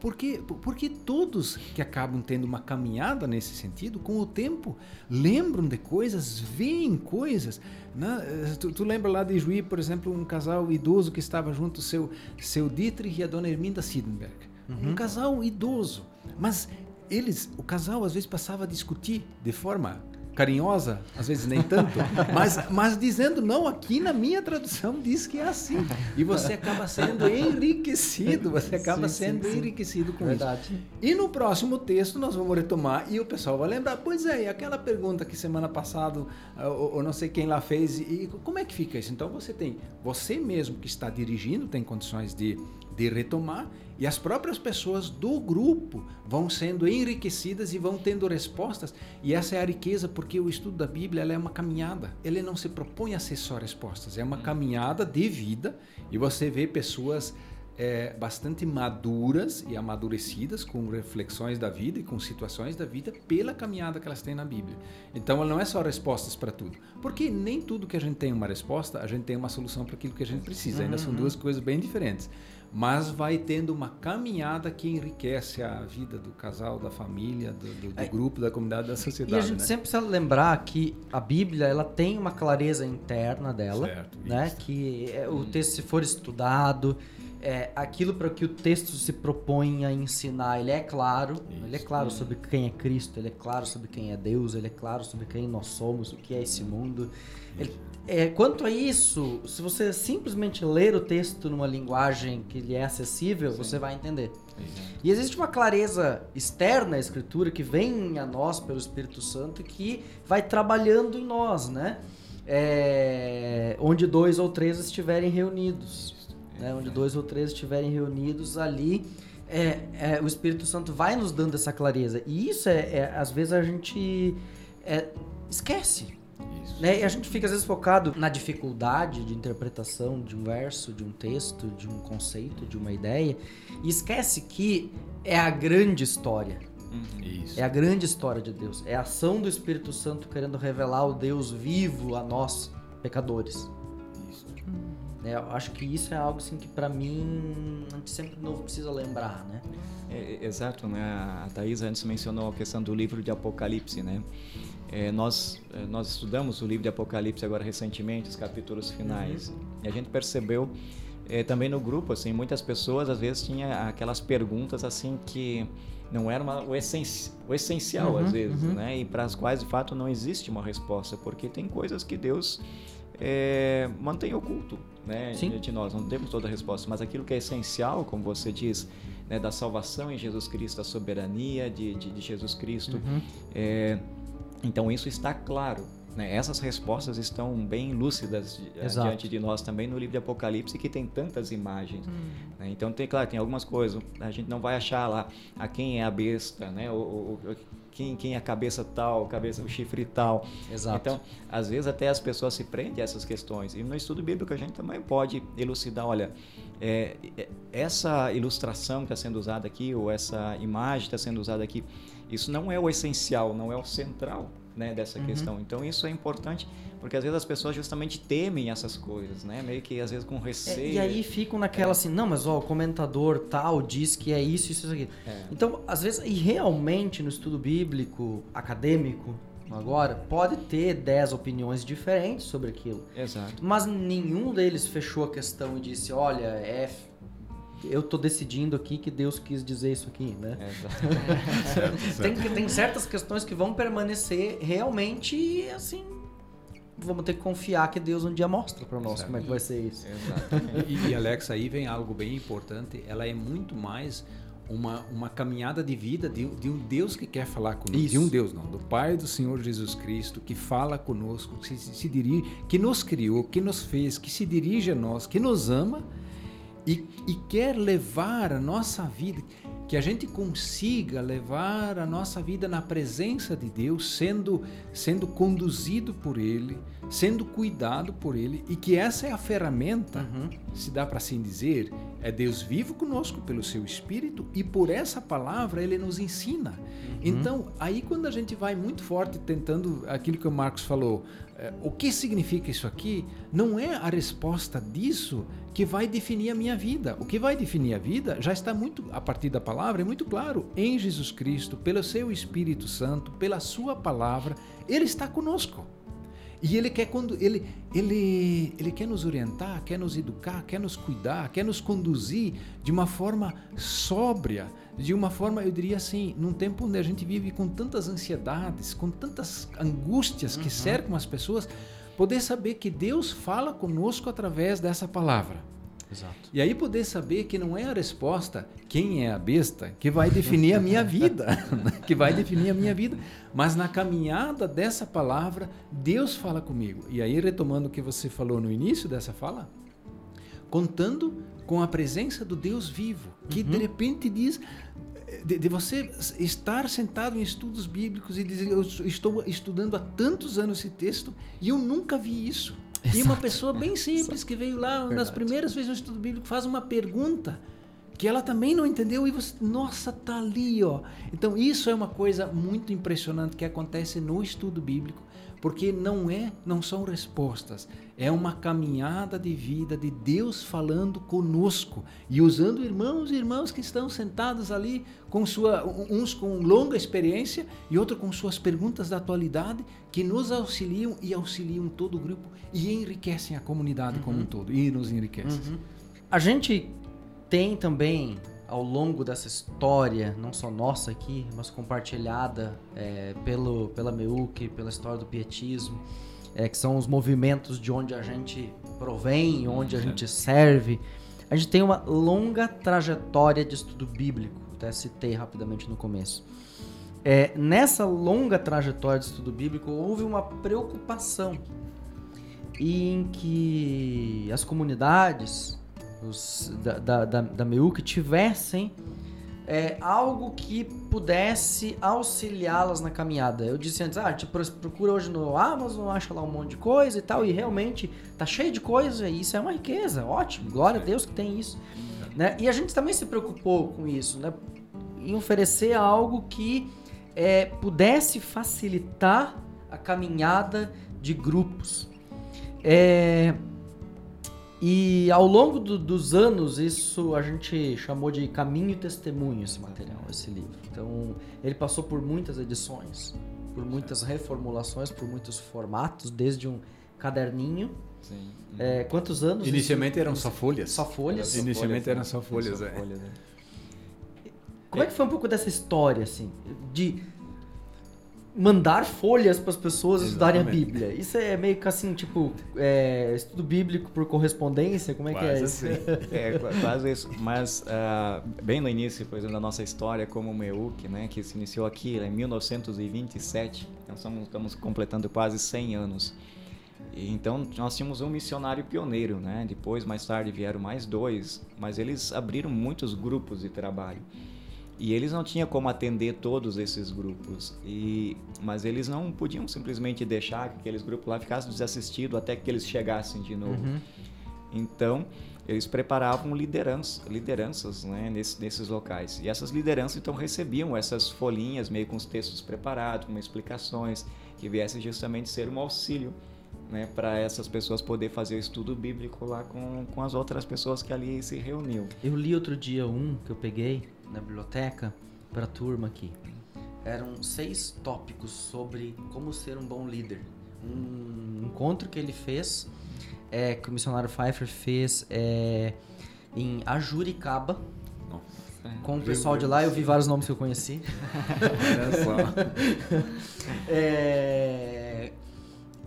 porque, porque todos que acabam tendo uma caminhada nesse sentido, com o tempo, lembram de coisas, veem coisas. Né? Tu, tu lembra lá de Juí, por exemplo, um casal idoso que estava junto, seu, seu Dietrich e a dona Erminda Siedenberg. Uhum. Um casal idoso. Mas eles, o casal às vezes passava a discutir de forma carinhosa, às vezes nem tanto, mas, mas dizendo, não, aqui na minha tradução diz que é assim. E você acaba sendo enriquecido, você acaba sim, sendo sim, enriquecido com Verdade. isso. E no próximo texto nós vamos retomar e o pessoal vai lembrar, pois é, e aquela pergunta que semana passada, ou, ou não sei quem lá fez, e como é que fica isso? Então você tem, você mesmo que está dirigindo tem condições de, de retomar e as próprias pessoas do grupo vão sendo enriquecidas e vão tendo respostas. E essa é a riqueza, porque o estudo da Bíblia é uma caminhada. Ele não se propõe a ser só respostas, é uma caminhada de vida. E você vê pessoas é, bastante maduras e amadurecidas com reflexões da vida e com situações da vida pela caminhada que elas têm na Bíblia. Então, ela não é só respostas para tudo, porque nem tudo que a gente tem uma resposta, a gente tem uma solução para aquilo que a gente precisa. Ainda são uhum. duas coisas bem diferentes mas vai tendo uma caminhada que enriquece a vida do casal, da família, do, do, do é, grupo, da comunidade, da sociedade. E a gente né? sempre precisa lembrar que a Bíblia ela tem uma clareza interna dela, certo, né? Que é, o texto se for estudado, é, aquilo para que o texto se propõe a ensinar, ele é claro, isso. ele é claro sobre quem é Cristo, ele é claro sobre quem é Deus, ele é claro sobre quem nós somos, o que é esse mundo. Ele, é, quanto a isso, se você simplesmente ler o texto numa linguagem que lhe é acessível, Sim. você vai entender. Exato. E existe uma clareza externa à escritura que vem a nós pelo Espírito Santo e que vai trabalhando em nós, né? É, onde dois ou três estiverem reunidos. Né? Onde dois ou três estiverem reunidos ali, é, é, o Espírito Santo vai nos dando essa clareza. E isso é, é às vezes a gente é, esquece. Né? E a gente fica às vezes focado na dificuldade de interpretação de um verso, de um texto, de um conceito, de uma ideia, e esquece que é a grande história. Isso. É a grande história de Deus. É a ação do Espírito Santo querendo revelar o Deus vivo a nós, pecadores. Isso. É, eu acho que isso é algo assim que para mim a gente sempre novo precisa lembrar, né? É, exato, né? A Thais antes mencionou a questão do livro de Apocalipse, né? É, nós, é, nós estudamos o livro de Apocalipse agora recentemente, os capítulos finais, uhum. e a gente percebeu é, também no grupo, assim, muitas pessoas às vezes tinham aquelas perguntas assim que não era uma, o, essenci, o essencial uhum, às vezes, uhum. né? E para as quais de fato não existe uma resposta, porque tem coisas que Deus é, mantém oculto, né? Sim. De nós não temos toda a resposta, mas aquilo que é essencial, como você diz, né, da salvação em Jesus Cristo, da soberania de, de, de Jesus Cristo, uhum. é, então isso está claro. Né? Essas respostas estão bem lúcidas eh, Exato. diante de nós também no livro de Apocalipse, que tem tantas imagens. Hum. Né? Então tem, claro, tem algumas coisas. A gente não vai achar lá a quem é a besta, né? O, o, quem, quem é a cabeça tal, cabeça, o chifre tal. Exato. Então, às vezes até as pessoas se prendem a essas questões. E no estudo bíblico a gente também pode elucidar, olha, é, é essa ilustração que está sendo usada aqui, ou essa imagem que está sendo usada aqui, isso não é o essencial, não é o central né, dessa uhum. questão. Então isso é importante porque às vezes as pessoas justamente temem essas coisas, né? Meio que às vezes com receio. É, e aí ficam naquela é. assim, não, mas ó, o comentador tal diz que é isso, isso, isso aqui. É. Então, às vezes, e realmente no estudo bíblico acadêmico, agora, pode ter dez opiniões diferentes sobre aquilo. Exato. Mas nenhum deles fechou a questão e disse, olha, é eu tô decidindo aqui que Deus quis dizer isso aqui, né? É, Certo, certo. Tem, que- tem certas questões que vão permanecer realmente assim. Vamos ter que confiar que Deus um dia mostra para nós como é que vai ser isso. exatamente. E, e Alex, aí vem algo bem importante. Ela é muito mais uma, uma caminhada de vida de, de um Deus que quer falar conosco. Isso. De um Deus, não. Do Pai do Senhor Jesus Cristo, que fala conosco, que se, se dirige, que nos criou, que nos fez, que se dirige a nós, que nos ama e, e quer levar a nossa vida, que a gente consiga levar a nossa vida na presença de Deus, sendo, sendo conduzido por Ele, sendo cuidado por Ele, e que essa é a ferramenta, Uhum. se dá para assim dizer, é Deus vivo conosco pelo seu Espírito e por essa palavra Ele nos ensina. Então, aí quando a gente vai muito forte tentando aquilo que o Marcos falou, eh, o que significa isso aqui? Não é a resposta disso que vai definir a minha vida. O que vai definir a vida já está muito, a partir da palavra, é muito claro. Em Jesus Cristo, pelo seu Espírito Santo, pela sua palavra, Ele está conosco. E ele quer quando ele, ele, ele quer nos orientar, quer nos educar, quer nos cuidar, quer nos conduzir de uma forma sóbria, de uma forma, eu diria assim, num tempo onde a gente vive com tantas ansiedades, com tantas angústias que cercam as pessoas, poder saber que Deus fala conosco através dessa palavra. Exato. E aí poder saber que não é a resposta quem é a besta que vai definir a minha vida, né? que vai definir a minha vida, mas na caminhada dessa palavra, Deus fala comigo. E aí retomando o que você falou no início dessa fala, contando com a presença do Deus vivo, que de repente diz de, de você estar sentado em estudos bíblicos e dizer eu estou estudando há tantos anos esse texto e eu nunca vi isso. E uma pessoa bem simples que veio lá nas Verdade. primeiras vezes no estudo bíblico faz uma pergunta que ela também não entendeu e você, nossa, tá ali, ó. Então isso é uma coisa muito impressionante que acontece no estudo bíblico, porque não é, não são respostas, é uma caminhada de vida de Deus falando conosco e usando irmãos e irmãs que estão sentados ali com sua uns com longa experiência e outros com suas perguntas da atualidade que nos auxiliam e auxiliam todo o grupo e enriquecem a comunidade como um todo e nos enriquecem. A gente tem também, ao longo dessa história, não só nossa aqui, mas compartilhada é, pelo, pela MEUC, pela história do pietismo, é, que são os movimentos de onde a gente provém, onde a gente serve. A gente tem uma longa trajetória de estudo bíblico, até citei rapidamente no começo. É, nessa longa trajetória de estudo bíblico, houve uma preocupação em que as comunidades os, da, da, da, da MEUC tivessem é, algo que pudesse auxiliá-las na caminhada. Eu disse antes, ah, pro- procura hoje no Amazon, acha lá um monte de coisa e tal, e realmente tá cheio de coisa, e isso é uma riqueza, ótimo, glória a Deus que tem isso. Né? E a gente também se preocupou com isso, né? em oferecer algo que é, pudesse facilitar a caminhada de grupos. É, e ao longo do- dos anos, isso a gente chamou de caminho e testemunho esse material, esse livro. Então, ele passou por muitas edições, por muitas reformulações, por muitos formatos, desde um caderninho. Sim. É, quantos anos? Inicialmente eram só folhas. Só folhas? Inicialmente eram né? só folhas, Só é. folhas, é. Como é que foi um pouco dessa história, assim, de mandar folhas para as pessoas estudarem a Exatamente. Bíblia? Isso é meio que assim, tipo, é, estudo bíblico por correspondência? Como é que é Quase isso? assim. É, qua- quase isso. Mas ah, bem no início, por exemplo, da nossa história como MEUC, né, que se iniciou aqui em 1927, então estamos, estamos completando quase 100 anos. E, então nós tínhamos um missionário pioneiro, né? Depois, mais tarde, vieram mais dois, mas eles abriram muitos grupos de trabalho. E eles não tinham como atender todos esses grupos. E, mas eles não podiam simplesmente deixar que aqueles grupos lá ficassem desassistidos até que eles chegassem de novo. Uhum. Então, eles preparavam liderança, lideranças né, nesse- nesses locais. E essas lideranças, então, recebiam essas folhinhas meio com os textos preparados, com explicações, que viessem justamente ser um auxílio né, para essas pessoas poder fazer o estudo bíblico lá com, com as outras pessoas que ali se reuniam. Eu li outro dia um que eu peguei na biblioteca para a turma aqui. Eram seis tópicos sobre como ser um bom líder. Um encontro que ele fez, é, que o missionário Pfeiffer fez é, em Ajuricaba. Com o pessoal de lá, eu vi vários nomes que eu conheci. É,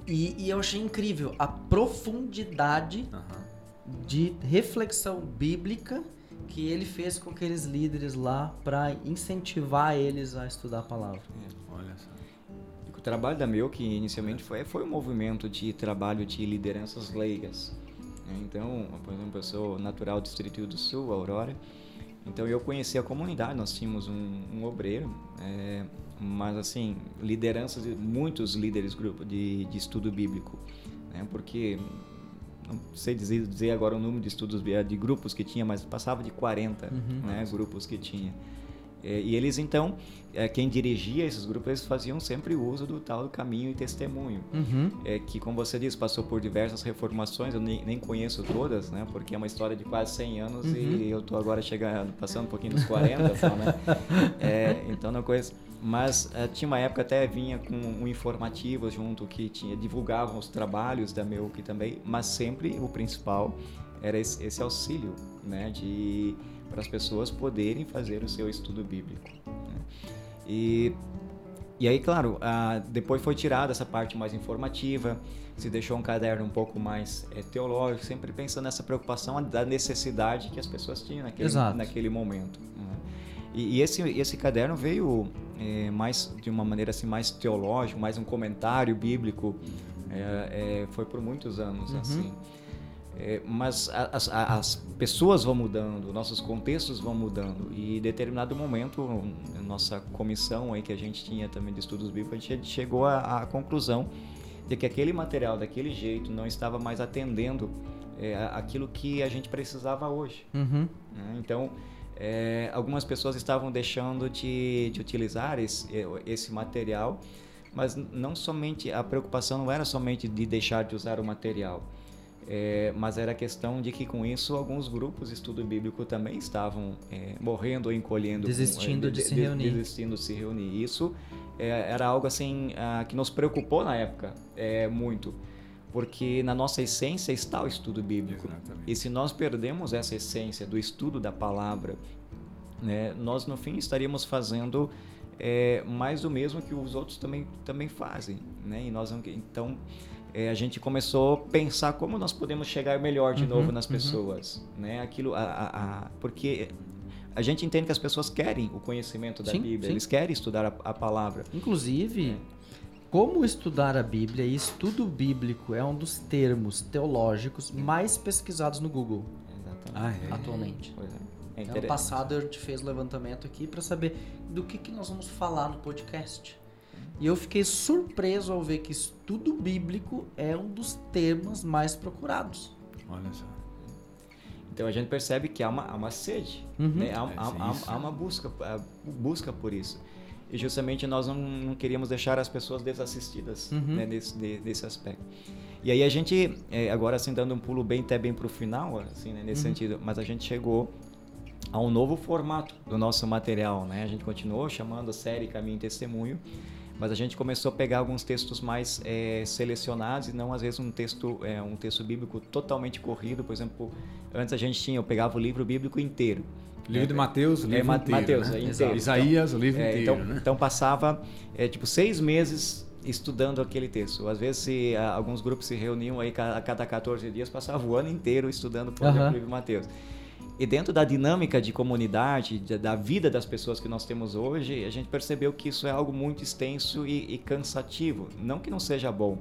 e, e, eu achei incrível a profundidade uhum. de reflexão bíblica que ele fez com aqueles líderes lá para incentivar eles a estudar a palavra. É, olha só. O trabalho da meu que inicialmente foi foi um movimento de trabalho de lideranças leigas. Então, por exemplo, eu sou natural do Distrito do Sul, Aurora. Então eu conheci a comunidade, nós tínhamos um, um obreiro, é, mas assim, lideranças, muitos líderes grupo de, de estudo bíblico, né, porque não sei dizer, dizer agora o número de estudos de grupos que tinha, mas passava de 40 uhum. né, grupos que tinha. É, e eles então, é, quem dirigia esses grupos, eles faziam sempre uso do tal do caminho e testemunho, uhum. é, que como você disse, passou por diversas reformações, eu nem, nem conheço todas, né, porque é uma história de quase 100 anos uhum. e eu estou agora chegando, passando um pouquinho dos 40, só, né? É, então não conheço. Mas é, tinha uma época até vinha com um informativo junto que tinha divulgavam os trabalhos da meu que também, mas sempre o principal era esse, esse auxílio, né, de para as pessoas poderem fazer o seu estudo bíblico. Né? E, e aí, claro, a, depois foi tirada essa parte mais informativa, se deixou um caderno um pouco mais é, teológico, sempre pensando nessa preocupação da necessidade que as pessoas tinham naquele, naquele momento. Né? E, e, esse, esse caderno veio é, mais de uma maneira assim mais teológica, mais um comentário bíblico, é, é foi por muitos anos uhum. assim. É, mas as, as, pessoas vão mudando, nossos contextos vão mudando e em determinado momento nossa comissão aí que a gente tinha também de estudos bíblicos a gente chegou à, à conclusão de que aquele material daquele jeito não estava mais atendendo é, aquilo que a gente precisava hoje. Uhum. Né? Então é, algumas pessoas estavam deixando de, de utilizar esse, esse material, mas não somente a preocupação não era somente de deixar de usar o material é, mas era questão de que com isso alguns grupos de estudo bíblico também estavam é, morrendo ou encolhendo. Desistindo com, é, de, de, se reunir. Desistindo de se reunir. Isso é, era algo assim ah, que nos preocupou na época é, muito. Porque na nossa essência está o estudo bíblico. Exatamente. E se nós perdemos essa essência do estudo da palavra, né, nós no fim estaríamos fazendo é, mais do mesmo que os outros também, também fazem. Né? E nós, então, é, a gente começou a pensar como nós podemos chegar melhor de uhum, novo nas uhum. pessoas, uhum. né? Aquilo, a, a, a, porque a gente entende que as pessoas querem o conhecimento da sim, Bíblia, sim. eles querem estudar a, a palavra. Inclusive, é. Como estudar a Bíblia e estudo bíblico é um dos termos teológicos mais pesquisados no Google. Exatamente. Ah, é? Atualmente. Pois é. É ano passado eu te fez o levantamento aqui para saber do que, que nós vamos falar no podcast. E eu fiquei surpreso ao ver que estudo bíblico é um dos temas mais procurados. Olha só. Então a gente percebe que há uma, há uma sede, uhum. né? há, há, há, há, uma busca, busca por isso. E justamente nós não, não queríamos deixar as pessoas desassistidas uhum. né? nesse, de, nesse aspecto. E aí a gente, é, agora assim, dando um pulo bem até bem para o final, assim, né? nesse uhum. sentido, mas a gente chegou a um novo formato do nosso material. Né? A gente continuou chamando a série Caminho e Testemunho, mas a gente começou a pegar alguns textos mais é, selecionados e não às vezes um texto é, um texto bíblico totalmente corrido por exemplo antes a gente tinha eu pegava o livro bíblico inteiro livro de Mateus, o livro é, inteiro, Mateus, né? inteiro. Isaías, o livro é, inteiro. Então, né? então passava é, tipo seis meses estudando aquele texto. Às vezes, se, alguns grupos se reuniam aí a cada 14 dias, passava o ano inteiro estudando, por exemplo, o livro de Mateus. E dentro da dinâmica de comunidade, de, da vida das pessoas que nós temos hoje, a gente percebeu que isso é algo muito extenso e, e cansativo. Não que não seja bom,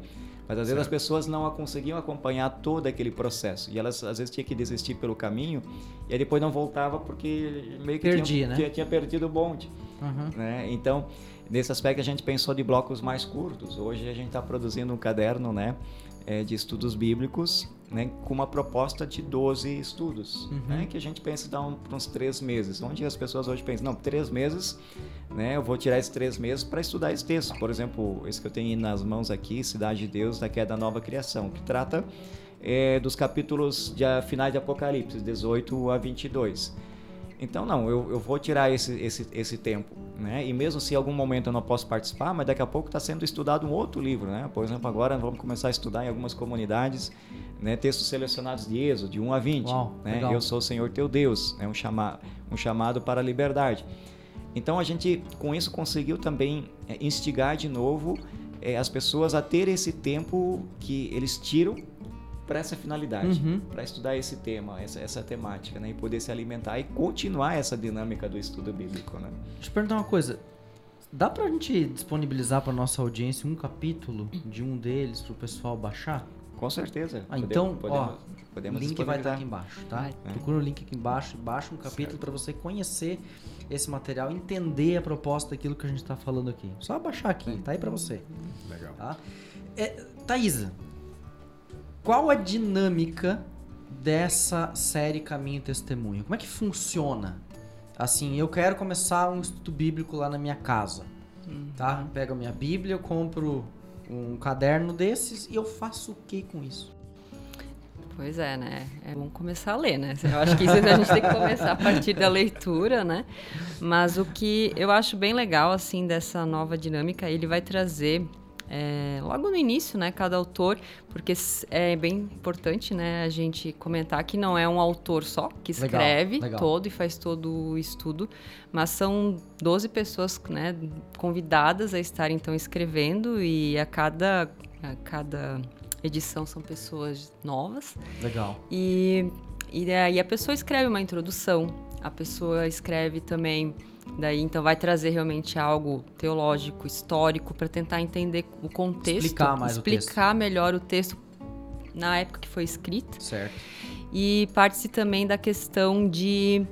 mas às vezes as pessoas não conseguiam acompanhar todo aquele processo. E elas às vezes tinham que desistir pelo caminho e aí depois não voltava porque meio que Perdi, tinha, né? tinha, tinha, perdido o bonde. Uhum. Né? Então, nesse aspecto a gente pensou de blocos mais curtos. Hoje a gente está produzindo um caderno né, é, de estudos bíblicos né, com uma proposta de 12 estudos, uhum. né, que a gente pensa dar um, uns três meses, onde as pessoas hoje pensam, não, três meses, né, eu vou tirar esses três meses para estudar esse texto. Por exemplo, esse que eu tenho nas mãos aqui, Cidade de Deus, da Queda da Nova Criação, que trata é, dos capítulos de, finais de Apocalipse, 18 a 22. Então, não, eu, eu vou tirar esse, esse, esse tempo, né? E mesmo se em algum momento eu não posso participar, mas daqui a pouco está sendo estudado um outro livro, né? Por exemplo, agora vamos começar a estudar em algumas comunidades né, textos selecionados de Êxodo, de 1 a 20. Uau, né? Eu sou o Senhor teu Deus, é um, chama, um chamado para a liberdade. Então, a gente, com isso, conseguiu também é, instigar de novo é, as pessoas a ter esse tempo que eles tiram para essa finalidade, Uhum. para estudar esse tema, essa, essa temática, né? E poder se alimentar e continuar essa dinâmica do estudo bíblico, né? Deixa eu te perguntar uma coisa. Dá pra gente disponibilizar pra nossa audiência um capítulo de um deles pro pessoal baixar? Com certeza. Ah, então, podemos, ó, podemos o link vai estar disponibilizar. aqui embaixo, tá? Vai. Procura o link aqui embaixo e baixa um capítulo para você conhecer esse material, entender a proposta daquilo que a gente tá falando aqui. Só baixar aqui, tá aí pra você, Legal. tá? É, Thaisa, qual a dinâmica dessa série Caminho e Testemunho? Como é que funciona? Assim, eu quero começar um estudo bíblico lá na minha casa, tá? Eu pego a minha Bíblia, eu compro um caderno desses e eu faço o que com isso? Pois é, né? É bom começar a ler, né? Eu acho que isso a gente tem que começar a partir da leitura, né? Mas o que eu acho bem legal, assim, dessa nova dinâmica, ele vai trazer é, logo no início, né? Cada autor, porque é bem importante, né? A gente comentar que não é um autor só que Legal, escreve legal. todo e faz todo o estudo, mas são 12 pessoas, né? Convidadas a estar, então, escrevendo e a cada... A cada edição são pessoas novas Legal. e, e aí a pessoa escreve uma introdução, a pessoa escreve também, daí então vai trazer realmente algo teológico, histórico, para tentar entender o contexto, Explicar mais o explicar melhor o texto na época que foi escrito. Certo. E parte-se também da questão de.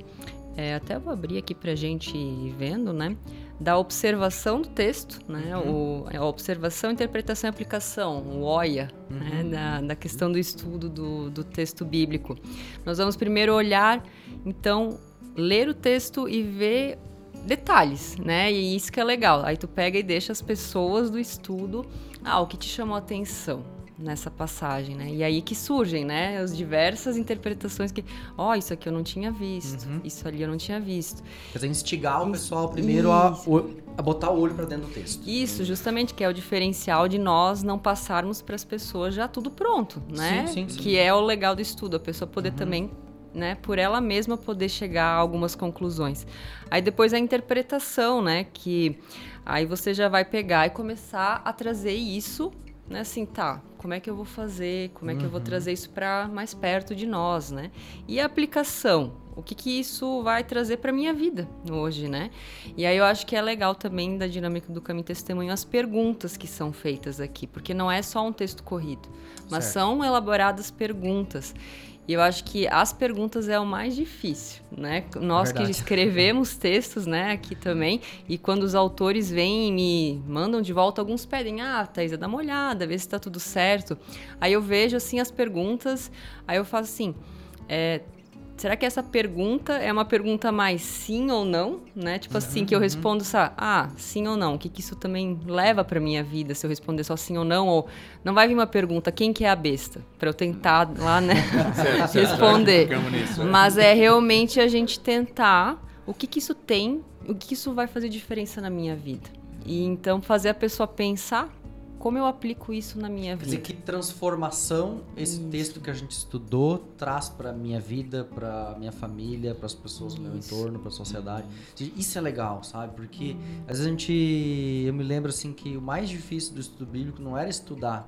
é, até vou abrir aqui para a gente ir vendo, né? Da observação do texto, né? O, a observação, interpretação e aplicação, o OIA, né? Da, da questão do estudo do, do texto bíblico. Nós vamos primeiro olhar, então, ler o texto e ver detalhes, né? E isso que é legal. Aí tu pega e deixa as pessoas do estudo, ah, o que te chamou a atenção nessa passagem, né? E aí que surgem, né, as diversas interpretações que, ó, isso aqui eu não tinha visto, Uhum. isso ali eu não tinha visto. Quer dizer, instigar o pessoal primeiro a, a botar o olho pra dentro do texto. Isso, justamente, que é o diferencial de nós não passarmos para as pessoas já tudo pronto, né? Sim, sim, sim. Que é o legal do estudo, a pessoa poder também, né, por ela mesma poder chegar a algumas conclusões. Aí depois a interpretação, né, que aí você já vai pegar e começar a trazer isso, né, assim, tá, como é que eu vou fazer, como é que eu vou trazer isso para mais perto de nós, né? E a aplicação, o que que isso vai trazer para minha vida hoje, né? E aí eu acho que é legal também da dinâmica do caminho testemunho as perguntas que são feitas aqui, porque não é só um texto corrido, mas Certo. são elaboradas perguntas. E eu acho que as perguntas é o mais difícil, né? Nós que escrevemos textos, né, aqui também, e quando os autores vêm e me mandam de volta, alguns pedem, ah, Thaisa, dá uma olhada, vê se tá tudo certo. Aí eu vejo, assim, as perguntas, aí eu faço assim, é, será que essa pergunta é uma pergunta mais sim ou não, né? Tipo assim, que eu respondo só, ah, sim ou não. O que, que isso também leva pra minha vida se eu responder só sim ou não? Ou não vai vir uma pergunta, quem que é a besta? Pra eu tentar lá, né, Certo, certo. responder. Ficamos nisso, é. Mas é realmente a gente tentar o que, que isso tem, o que, que isso vai fazer diferença na minha vida. E então fazer a pessoa pensar como eu aplico isso na minha Quer dizer, vida. que transformação esse Isso. texto que a gente estudou traz pra minha vida, pra minha família, para as pessoas do meu entorno, pra sociedade. Isso é legal, sabe? Porque às vezes a gente. Eu me lembro assim que o mais difícil do estudo bíblico não era estudar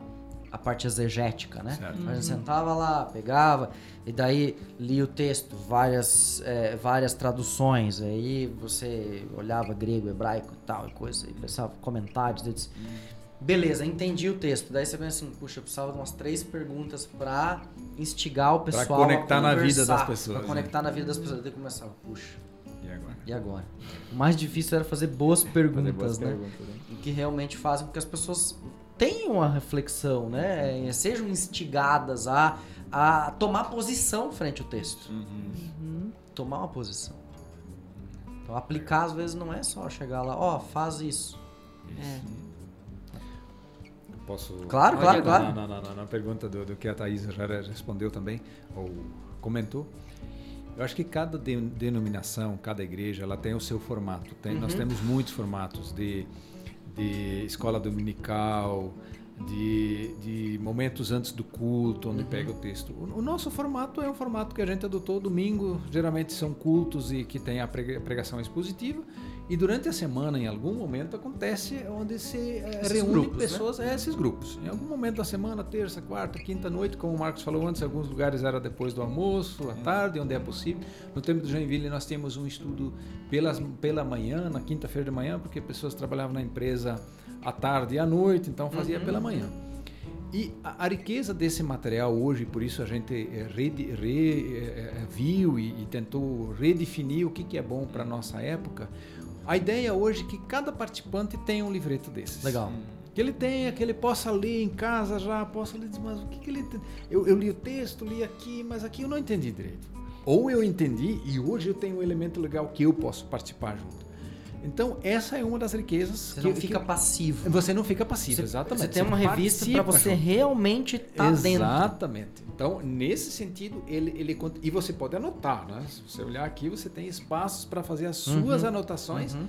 a parte exegética, né? Certo. A gente sentava lá, pegava, e daí lia o texto, várias, é, várias traduções. Aí você olhava grego, hebraico e tal, e coisa, e pensava comentários. daí disse, Beleza, entendi o texto. Daí você pensa assim, puxa, eu precisava de umas três perguntas pra instigar o pessoal conectar a na vida das pessoas, Pra né? conectar na vida das pessoas. Daí começava, puxa, E agora? e agora? O mais difícil era fazer boas Fazer perguntas, boas né? perguntas, né? E que realmente fazem com que as pessoas tenham uma reflexão, né? Sejam instigadas a, a tomar posição frente ao texto. Uhum. Tomar uma posição. Então, aplicar às vezes não é só chegar lá, ó, faz isso. É. Posso. Claro, claro, claro. Na, na- na- na pergunta do, do que a Thaís já respondeu também, ou comentou. Eu acho que cada de, denominação, cada igreja, ela tem o seu formato. Tem, uhum. Nós temos muitos formatos de, de escola dominical, de, de momentos antes do culto, onde uhum. pega o texto. O, o, nosso formato é um formato que a gente adotou domingo, geralmente são cultos e que tem a pregação expositiva. E durante a semana, em algum momento, acontece onde se é, reúne grupos, né? pessoas, né? esses grupos. Em algum momento da semana, terça, quarta, quinta noite, como o Marcos falou antes, alguns lugares era depois do almoço, à uhum. tarde, onde é possível. No tempo do Joinville, nós temos um estudo pelas, pela manhã, na quinta-feira de manhã, porque pessoas trabalhavam na empresa à tarde e à noite, então fazia uhum. pela manhã. E a, a, riqueza desse material hoje, por isso a gente é, re, re, é, viu e, e, tentou redefinir o que, que é bom para a nossa época, a ideia hoje é que cada participante tenha um livreto desses. Legal. Que ele tenha, que ele possa ler em casa já, possa ler, mas o que, que ele. Eu, eu li o texto, li aqui, mas aqui eu não entendi direito. Ou eu entendi e hoje eu tenho um elemento legal que eu posso participar junto. Então, essa é uma das riquezas. Você que, não fica que, passivo. Você não fica passivo, você, exatamente. Você tem uma você revista para você junto. realmente estar tá dentro. Exatamente. Então, nesse sentido, ele, ele. E você pode anotar, né? Se você olhar aqui, você tem espaços para fazer as suas uhum. anotações. Uhum.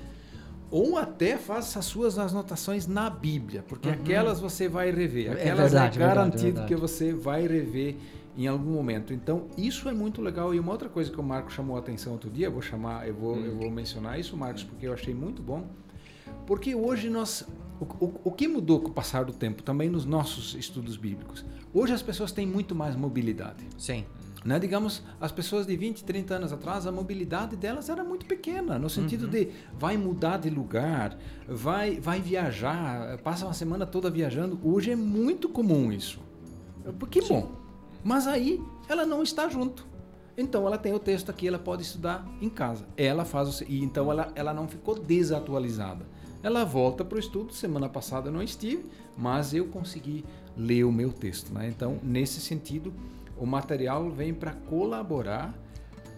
Ou até faça as suas anotações na Bíblia, porque uhum. aquelas você vai rever. É aquelas é, verdade, é garantido verdade, verdade. que você vai rever em algum momento. Então, isso é muito legal. E uma outra coisa que o Marco chamou a atenção outro dia, eu vou chamar, eu vou, hum. eu vou mencionar isso, Marcos, porque eu achei muito bom. Porque hoje nós. O, o, o, que mudou com o passar do tempo também nos nossos estudos bíblicos? Hoje as pessoas têm muito mais mobilidade. Sim. Né? Digamos, as pessoas de 20, 30 anos atrás, a mobilidade delas era muito pequena, no sentido uhum. de vai mudar de lugar, vai, vai viajar, passa uma semana toda viajando. Hoje é muito comum isso. Que bom. Mas aí ela não está junto. Então ela tem o texto aqui, ela pode estudar em casa. Ela faz o, e então ela, ela não ficou desatualizada. Ela volta para o estudo. Semana passada eu não estive, mas eu consegui ler o meu texto. Né? Então, nesse sentido, o material vem para colaborar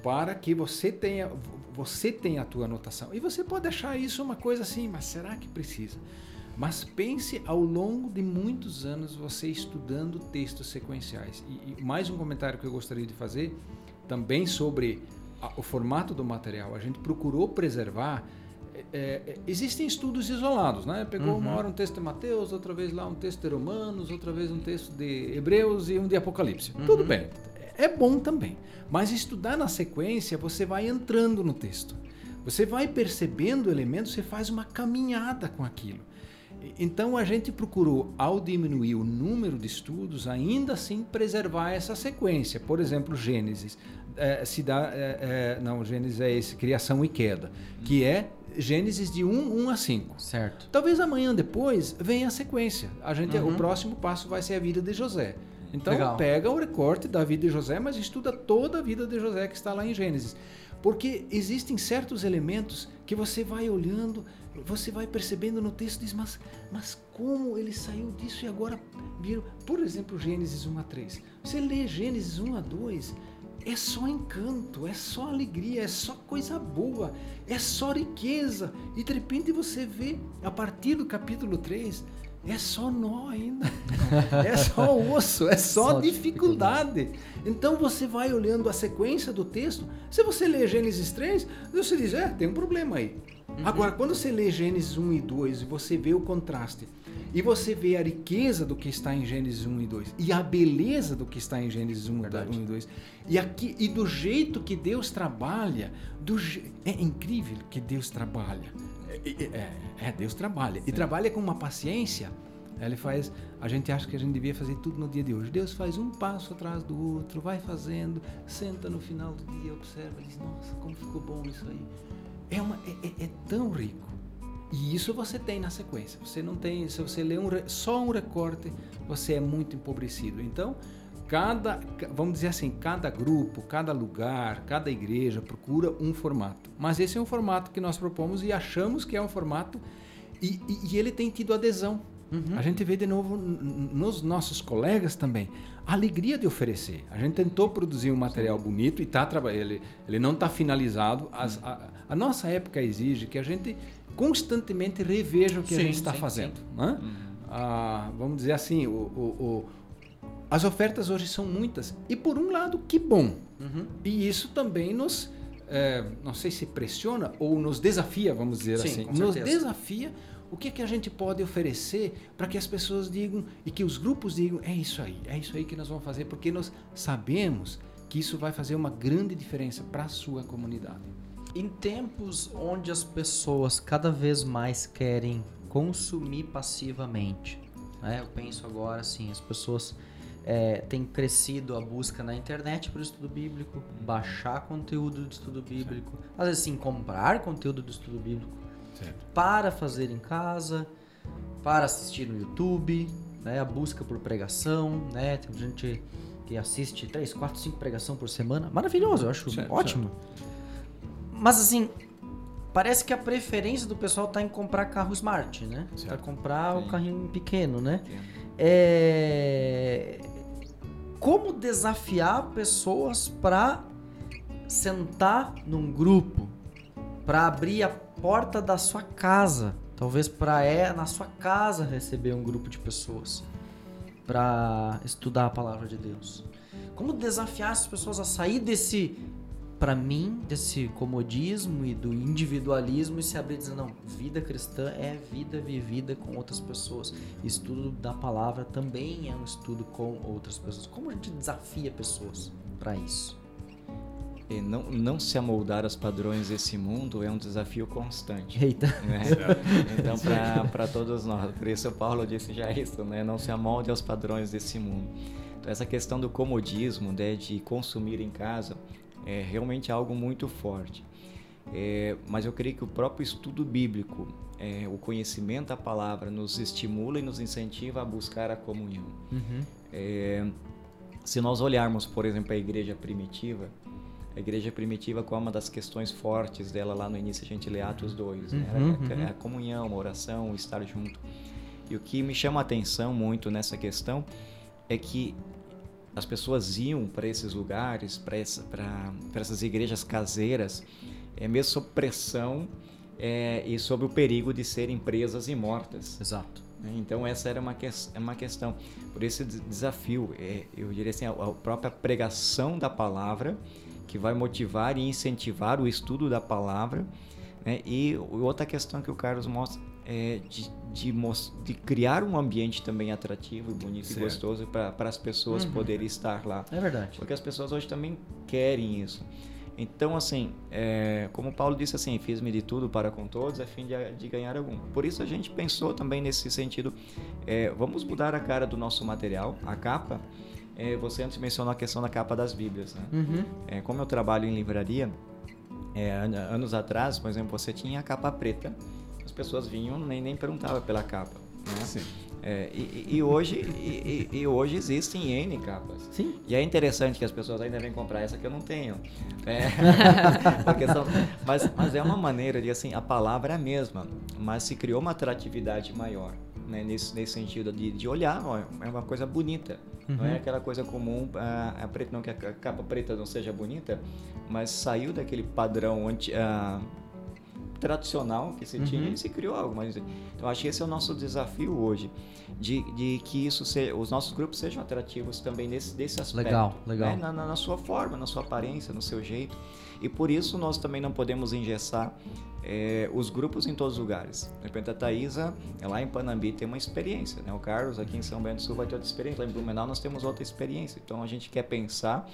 para que você tenha você tenha a tua anotação. E você pode achar isso uma coisa assim, mas será que precisa? Mas pense ao longo de muitos anos você estudando textos sequenciais. E, e mais um comentário que eu gostaria de fazer também sobre a, o formato do material. A gente procurou preservar. É, é, existem estudos isolados, né? Pegou uhum. uma hora um texto de Mateus, outra vez lá um texto de Romanos, outra vez um texto de Hebreus e um de Apocalipse. Uhum. Tudo bem, é bom também. Mas estudar na sequência, você vai entrando no texto. Você vai percebendo elementos, você faz uma caminhada com aquilo. Então a gente procurou, ao diminuir o número de estudos, ainda assim preservar essa sequência. Por exemplo, Gênesis. É, se dá, é, é, não, Gênesis é esse, criação e queda, que é Gênesis de 1, 1 a 5. Certo. Talvez amanhã depois venha a sequência. A gente, uhum. O próximo passo vai ser a vida de José. Então Legal. pega o recorte da vida de José, mas estuda toda a vida de José que está lá em Gênesis. Porque existem certos elementos que você vai olhando você vai percebendo no texto, diz, mas, mas como ele saiu disso e agora viram? Por exemplo, Gênesis 1 a 3. Você lê Gênesis 1 a 2, é só encanto, é só alegria, é só coisa boa, é só riqueza. E de repente você vê, a partir do capítulo 3, é só nó ainda. É só osso, é só, só dificuldade. dificuldade. Então você vai olhando a sequência do texto. Se você lê Gênesis 3, você diz: é, tem um problema aí. Uhum. Agora, quando você lê Gênesis 1 e 2 e você vê o contraste, e você vê a riqueza do que está em Gênesis 1 e 2, e a beleza do que está em Gênesis 1, 1 e 2, e, aqui, e do jeito que Deus trabalha, do, é incrível que Deus trabalha. É, é, é Deus trabalha. Sim. E trabalha com uma paciência. Ele faz. A gente acha que a gente devia fazer tudo no dia de hoje. Deus faz um passo atrás do outro, vai fazendo, senta no final do dia, observa diz: Nossa, como ficou bom isso aí é, uma, é, é, é, tão rico. E isso você tem na sequência. Você não tem, se você lê um, só um recorte, você é muito empobrecido. Então, cada, vamos dizer assim, cada grupo, cada lugar, cada igreja procura um formato. Mas esse é um formato que nós propomos e achamos que é um formato e, e, e ele tem tido adesão. Uhum. A gente vê de novo nos nossos colegas também a alegria de oferecer. A gente tentou produzir um material Sim. bonito e tá ele, ele não está finalizado. As, a, a, nossa época exige que a gente constantemente reveja o que sim, a gente está fazendo. Né? Uhum. Ah, vamos dizer assim, o, o, o as ofertas hoje são muitas. E por um lado, que bom. Uhum. E isso também nos, é, não sei se pressiona ou nos desafia, vamos dizer Sim, assim. Nos desafia o que, é que a gente pode oferecer para que as pessoas digam e que os grupos digam: é isso aí, é isso aí que nós vamos fazer, porque nós sabemos que isso vai fazer uma grande diferença para a sua comunidade. Em tempos onde as pessoas cada vez mais querem consumir passivamente, né? eu penso agora assim: as pessoas é, tem crescido a busca na internet para o estudo bíblico, baixar conteúdo do estudo bíblico, às vezes sim comprar conteúdo do estudo bíblico certo. para fazer em casa, para assistir no YouTube, né, a busca por pregação, né, tem gente que assiste 3, 4, 5 pregação por semana, maravilhoso, eu acho certo, ótimo. Mas assim, parece que a preferência do pessoal está em comprar carro smart, né? Para comprar sim. o carrinho pequeno, né? É como desafiar pessoas para sentar num grupo, para abrir a porta da sua casa, talvez para é na sua casa receber um grupo de pessoas para estudar a palavra de Deus. Como desafiar as pessoas a sair desse para mim, desse comodismo e do individualismo e se abrir dizendo, não, vida cristã é vida vivida com outras pessoas. Estudo da palavra também é um estudo com outras pessoas. Como a gente desafia pessoas para isso? E não, não se amoldar aos padrões desse mundo é um desafio constante. Eita. Né? Então, para todos nós, por isso o Paulo disse já isso, né? não se amolde aos padrões desse mundo. Então, essa questão do comodismo, né, de consumir em casa, é realmente algo muito forte. É, mas eu creio que o próprio estudo bíblico, é, o conhecimento da palavra, nos estimula e nos incentiva a buscar a comunhão. Uhum. É, se nós olharmos, por exemplo, a igreja primitiva, a igreja primitiva, qual é uma das questões fortes dela lá no início, a gente lê Atos 2, né? uhum, né? uhum. a, a comunhão, a oração, o estar junto. E o que me chama a atenção muito nessa questão é que as pessoas iam para esses lugares, para essa, essas igrejas caseiras, é, mesmo sob pressão é, e sob o perigo de serem presas e mortas. Exato. Né? Então essa era uma, que, é uma questão. Por esse desafio, é, eu diria assim, a, a própria pregação da palavra, que vai motivar e incentivar o estudo da palavra, né? e outra questão que o Carlos mostra é de de, de criar um ambiente também atrativo, bonito certo. e gostoso para as pessoas uhum. poderem estar lá. É verdade. Porque as pessoas hoje também querem isso. Então, assim, é, como Paulo disse assim, fiz-me de tudo para com todos, a fim de, de, ganhar algum. Por isso a gente pensou também nesse sentido, é, vamos mudar a cara do nosso material, a capa. É, você antes mencionou a questão da capa das Bíblias. Né? Uhum. É, como eu trabalho em livraria, é, anos atrás, por exemplo, você tinha a capa preta pessoas vinham nem nem perguntavam pela capa. Né? Sim. É, e, e, hoje, e, e, hoje existem N capas. Sim. E é interessante que as pessoas ainda vêm comprar essa que eu não tenho. É, são, mas, mas é uma maneira de assim, a palavra é a mesma, mas se criou uma atratividade maior. Né, nesse, nesse sentido de, de olhar, ó, é uma coisa bonita. Uhum. Não é uhum. aquela coisa comum, a, a preta, não que a capa preta não seja bonita, mas saiu daquele padrão anti, a, tradicional que se uhum. tinha e se criou algo mais. Então acho que esse é o nosso desafio hoje, de, de que isso seja, os nossos grupos sejam atrativos também nesse desse aspecto. Legal, legal. Né? Na, na, na, sua forma, na sua aparência, no seu jeito. E por isso nós também não podemos engessar é, os grupos em todos os lugares. De repente a Thaisa, lá em Panambi, tem uma experiência. Né? O Carlos aqui em São Bento do Sul vai ter outra experiência. Lá em Blumenau nós temos outra experiência. Então a gente quer pensar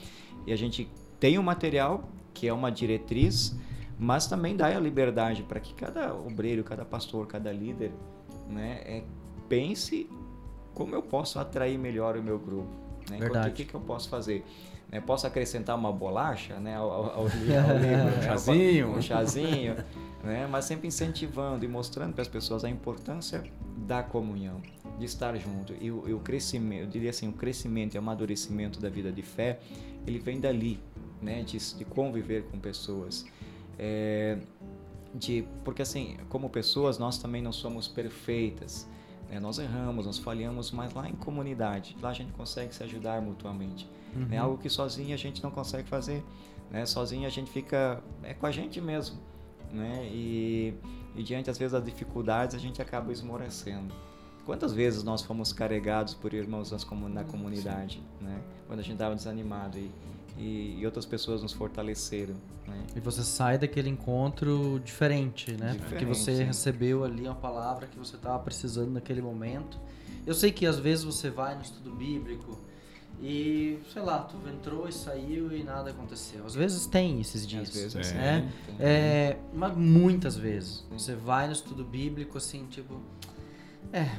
e a gente tem um material que é uma diretriz mas também dá a liberdade para que cada obreiro, cada pastor, cada líder, né, é, pense como eu posso atrair melhor o meu grupo. Né? Verdade. O que, que eu posso fazer? Né, posso acrescentar uma bolacha né, ao, ao, ao livro, um chazinho, um chazinho né, mas sempre incentivando e mostrando para as pessoas a importância da comunhão, de estar junto. E o, e o crescimento, eu diria assim, o crescimento e amadurecimento da vida de fé, ele vem dali, né, de, de conviver com pessoas. É, de, porque assim, como pessoas, nós também não somos perfeitas. Né? Nós erramos, nós falhamos, mas lá em comunidade, lá a gente consegue se ajudar mutuamente. Uhum. É algo que sozinho a gente não consegue fazer. Né? Sozinho a gente fica é com a gente mesmo. Né? E, e diante, às vezes, das dificuldades, a gente acaba esmorecendo. quantas vezes nós fomos carregados por irmãos na comunidade, né? Quando a gente estava desanimado e, e, e, outras pessoas nos fortaleceram. Né? E você sai daquele encontro diferente, né? Diferente, Porque você sim. recebeu ali uma palavra que você estava precisando naquele momento. Eu sei que às vezes você vai no estudo bíblico e, sei lá, tu entrou e saiu e nada aconteceu. Às vezes tem esses dias. Às vezes, né? É, é, mas muitas vezes. Você vai no estudo bíblico assim, tipo, é,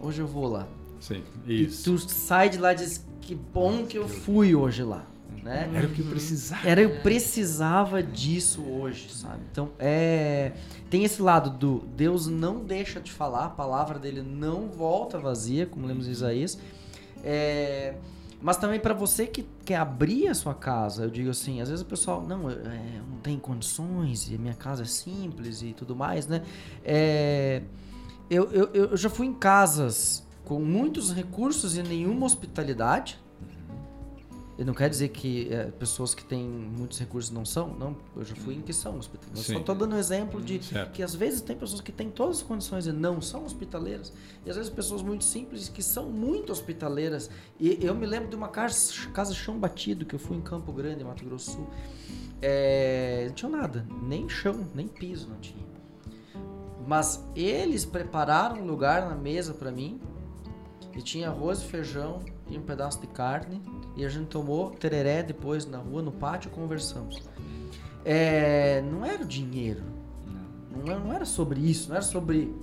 hoje eu vou lá. Sim, isso. E tu sai de lá e diz, que bom que eu fui hoje lá. Né? Era o que eu precisava. Era eu precisava disso hoje, sabe? Então, é tem esse lado do Deus não deixa de falar, a palavra dele não volta vazia, como lemos em Isaías. É, mas também para você que quer abrir a sua casa, eu digo assim, às vezes o pessoal, não, é, não tem condições, e minha casa é simples e tudo mais, né? É, eu, eu, eu já fui em casas com muitos recursos e nenhuma hospitalidade. E não quer dizer que é, pessoas que têm muitos recursos não são. Não, eu já fui em que são hospitaleiras. Só estou dando um exemplo de certo. que às vezes tem pessoas que têm todas as condições e não são hospitaleiras. E às vezes pessoas muito simples que são muito hospitaleiras. E eu me lembro de uma casa, casa chão batido que eu fui em Campo Grande, Mato Grosso do Sul. É, não tinha nada, nem chão, nem piso não tinha. Mas eles prepararam um lugar na mesa para mim e tinha arroz e feijão e um pedaço de carne e a gente tomou tereré depois na rua, no pátio, conversamos. É, não era o dinheiro, não. Não, não era sobre isso, não era sobre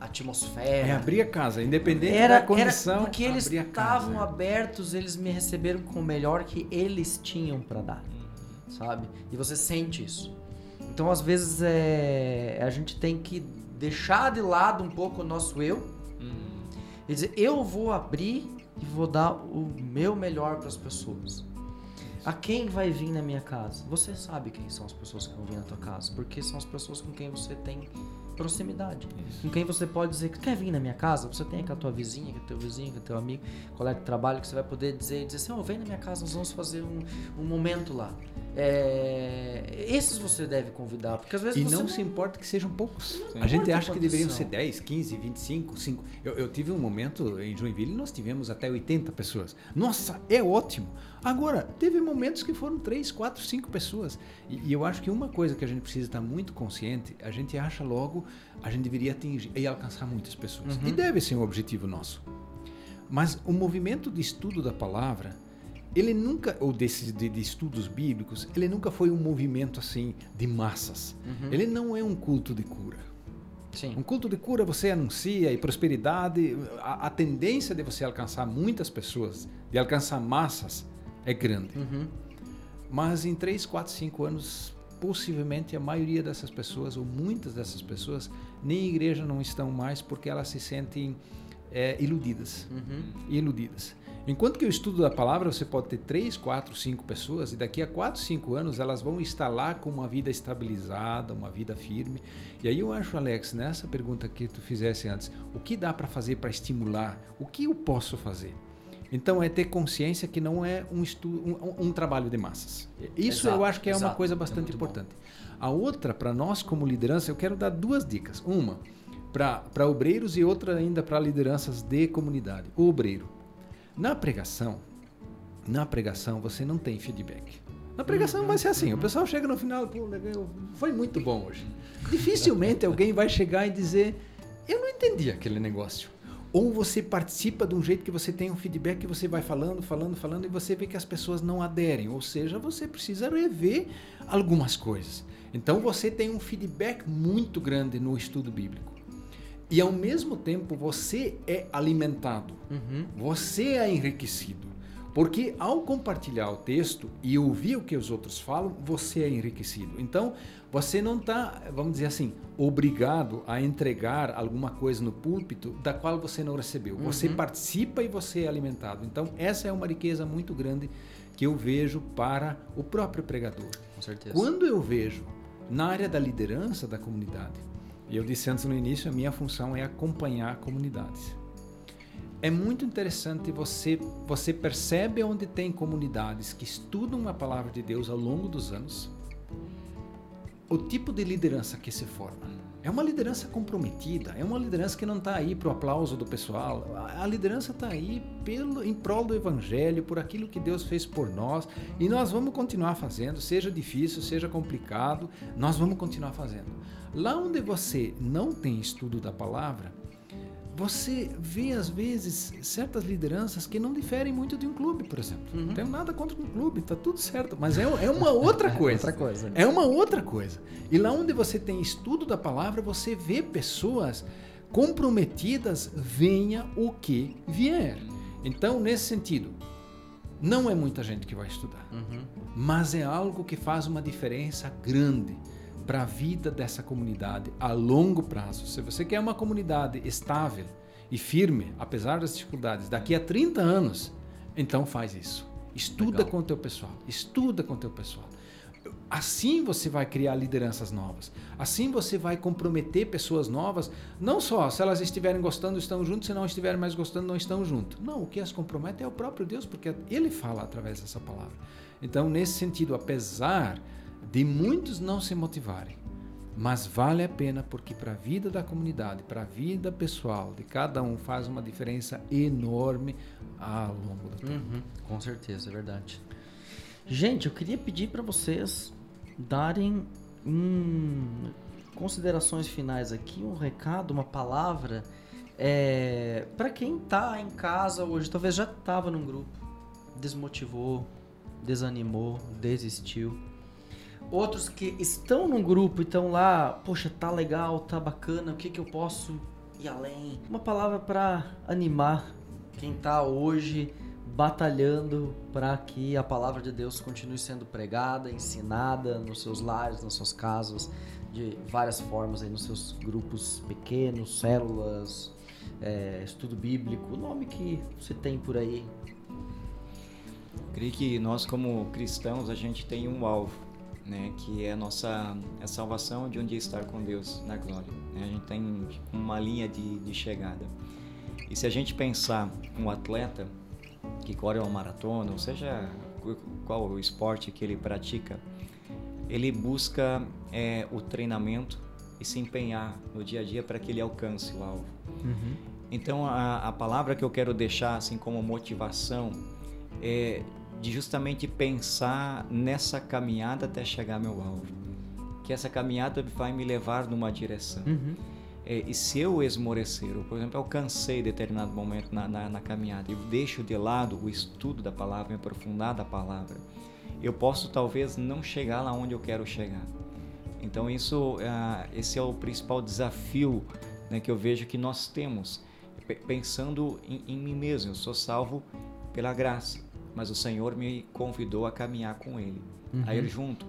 atmosfera. É abrir a casa, independente era, da condição. Era porque eles estavam abertos, eles me receberam com o melhor que eles tinham para dar, sabe? E você sente isso. Então, às vezes, é, a gente tem que deixar de lado um pouco o nosso eu uhum. e dizer: eu vou abrir e vou dar o meu melhor para as pessoas. A quem vai vir na minha casa? Você sabe quem são as pessoas que vão vir na tua casa, porque são as pessoas com quem você tem proximidade. Isso. Com quem você pode dizer que quer vir na minha casa, você tem a tua vizinha, com o teu vizinho, com o teu amigo, colega de trabalho, que você vai poder dizer, dizer assim, oh, vem na minha casa, nós vamos fazer um, um momento lá. É, esses você deve convidar, porque às vezes E não, não, se importa que sejam poucos. A gente acha que deveriam ser 10, 15, 25, 5. Eu, eu tive um momento em Joinville, nós tivemos até 80 pessoas. Nossa, é ótimo! Agora, teve momentos que foram 3, 4, 5 pessoas. E, e, eu acho que uma coisa que a gente precisa estar muito consciente, a gente acha logo, a gente deveria atingir e alcançar muitas pessoas. Uhum. E deve ser um objetivo nosso. Mas o movimento de estudo da palavra, ele nunca, ou desse, de, de estudos bíblicos, ele nunca foi um movimento assim de massas. Uhum. Ele não é um culto de cura. Sim. Um culto de cura você anuncia e prosperidade, a, a tendência de você alcançar muitas pessoas, de alcançar massas, é grande. Uhum. Mas em 3, 4, 5 anos, possivelmente a maioria dessas pessoas, ou muitas dessas pessoas, nem igreja não estão mais porque elas se sentem é, iludidas. Uhum. Iludidas. Enquanto que o estudo da palavra, você pode ter 3, 4, 5 pessoas, e daqui a 4, 5 anos elas vão estar lá com uma vida estabilizada, uma vida firme. E aí eu acho, Alex, nessa pergunta que tu fizesse antes, o que dá para fazer para estimular? O que eu posso fazer? Então é ter consciência que não é um, estudo, um, um trabalho de massas. Isso exato, eu acho que é exato, uma coisa bastante é importante. Bom. A outra, para nós como liderança, eu quero dar duas dicas. Uma para obreiros e outra ainda para lideranças de comunidade. O obreiro. Na pregação, na pregação você não tem feedback. Na pregação vai ser assim, o pessoal chega no final, pô, foi muito bom hoje. Dificilmente alguém vai chegar e dizer, eu não entendi aquele negócio. Ou você participa de um jeito que você tem um feedback que você vai falando, falando, falando e você vê que as pessoas não aderem. Ou seja, você precisa rever algumas coisas. Então você tem um feedback muito grande no estudo bíblico. E ao mesmo tempo você é alimentado, uhum. você é enriquecido. Porque ao compartilhar o texto e ouvir o que os outros falam, você é enriquecido. Então, você não está, vamos dizer assim, obrigado a entregar alguma coisa no púlpito da qual você não recebeu. Uhum. Você participa e você é alimentado. Então, essa é uma riqueza muito grande que eu vejo para o próprio pregador. Com certeza. Quando eu vejo na área da liderança da comunidade, e eu disse antes no início, a minha função é acompanhar comunidades é muito interessante você você percebe onde tem comunidades que estudam a palavra de Deus ao longo dos anos o tipo de liderança que se forma. É uma liderança comprometida, é uma liderança que não está aí para o aplauso do pessoal. A liderança está aí pelo, em prol do Evangelho, por aquilo que Deus fez por nós. E nós vamos continuar fazendo, seja difícil, seja complicado, nós vamos continuar fazendo. Lá onde você não tem estudo da palavra, você vê às vezes certas lideranças que não diferem muito de um clube, por exemplo. Uhum. Não tenho nada contra um clube, tá tudo certo, mas é, é uma outra coisa. outra coisa. Né? É uma outra coisa. E lá onde você tem estudo da palavra, você vê pessoas comprometidas, venha o que vier. Então, nesse sentido, não é muita gente que vai estudar, uhum. mas é algo que faz uma diferença grande para a vida dessa comunidade a longo prazo. Se você quer uma comunidade estável e firme, apesar das dificuldades, daqui a 30 anos, então faz isso. Estuda Legal. com o teu pessoal, estuda com o teu pessoal. Assim você vai criar lideranças novas. Assim você vai comprometer pessoas novas, não só se elas estiverem gostando, estão juntos, se não estiverem mais gostando, não estão juntos. Não, o que as compromete é o próprio Deus, porque ele fala através dessa palavra. Então, nesse sentido, apesar de muitos não se motivarem. Mas vale a pena porque para a vida da comunidade, para a vida pessoal de cada um faz uma diferença enorme ao longo do tempo. Uhum, com certeza, é verdade. Gente, eu queria pedir para vocês darem hum, considerações finais aqui, um recado, uma palavra é, para quem está em casa hoje, talvez já estava num grupo, desmotivou, desanimou, desistiu outros que estão num grupo e estão lá, poxa, tá legal, tá bacana, o que que eu posso ir além? Uma palavra para animar quem tá hoje batalhando para que a palavra de Deus continue sendo pregada, ensinada nos seus lares, nas suas casas, de várias formas aí nos seus grupos pequenos, células, é, estudo bíblico, o nome que você tem por aí. creio que nós como cristãos a gente tem um alvo né, que é a nossa a salvação de um dia estar com Deus na glória. Né? A gente tem uma linha de, de chegada. E se a gente pensar um atleta que corre uma maratona, ou seja, qual o esporte que ele pratica, ele busca é, o treinamento e se empenhar no dia a dia para que ele alcance o alvo. Uhum. Então, a, a palavra que eu quero deixar assim como motivação é de justamente pensar nessa caminhada até chegar ao meu alvo. Que essa caminhada vai me levar numa direção. Uhum. É, e se eu esmorecer, ou por exemplo, eu cansei em determinado momento na, na, na caminhada e deixo de lado o estudo da palavra, me aprofundar da palavra, eu posso talvez não chegar lá onde eu quero chegar. Então isso, uh, esse é o principal desafio né, que eu vejo que nós temos, pensando em, em mim mesmo. Eu sou salvo pela graça mas o Senhor me convidou a caminhar com Ele, uhum. a ir junto.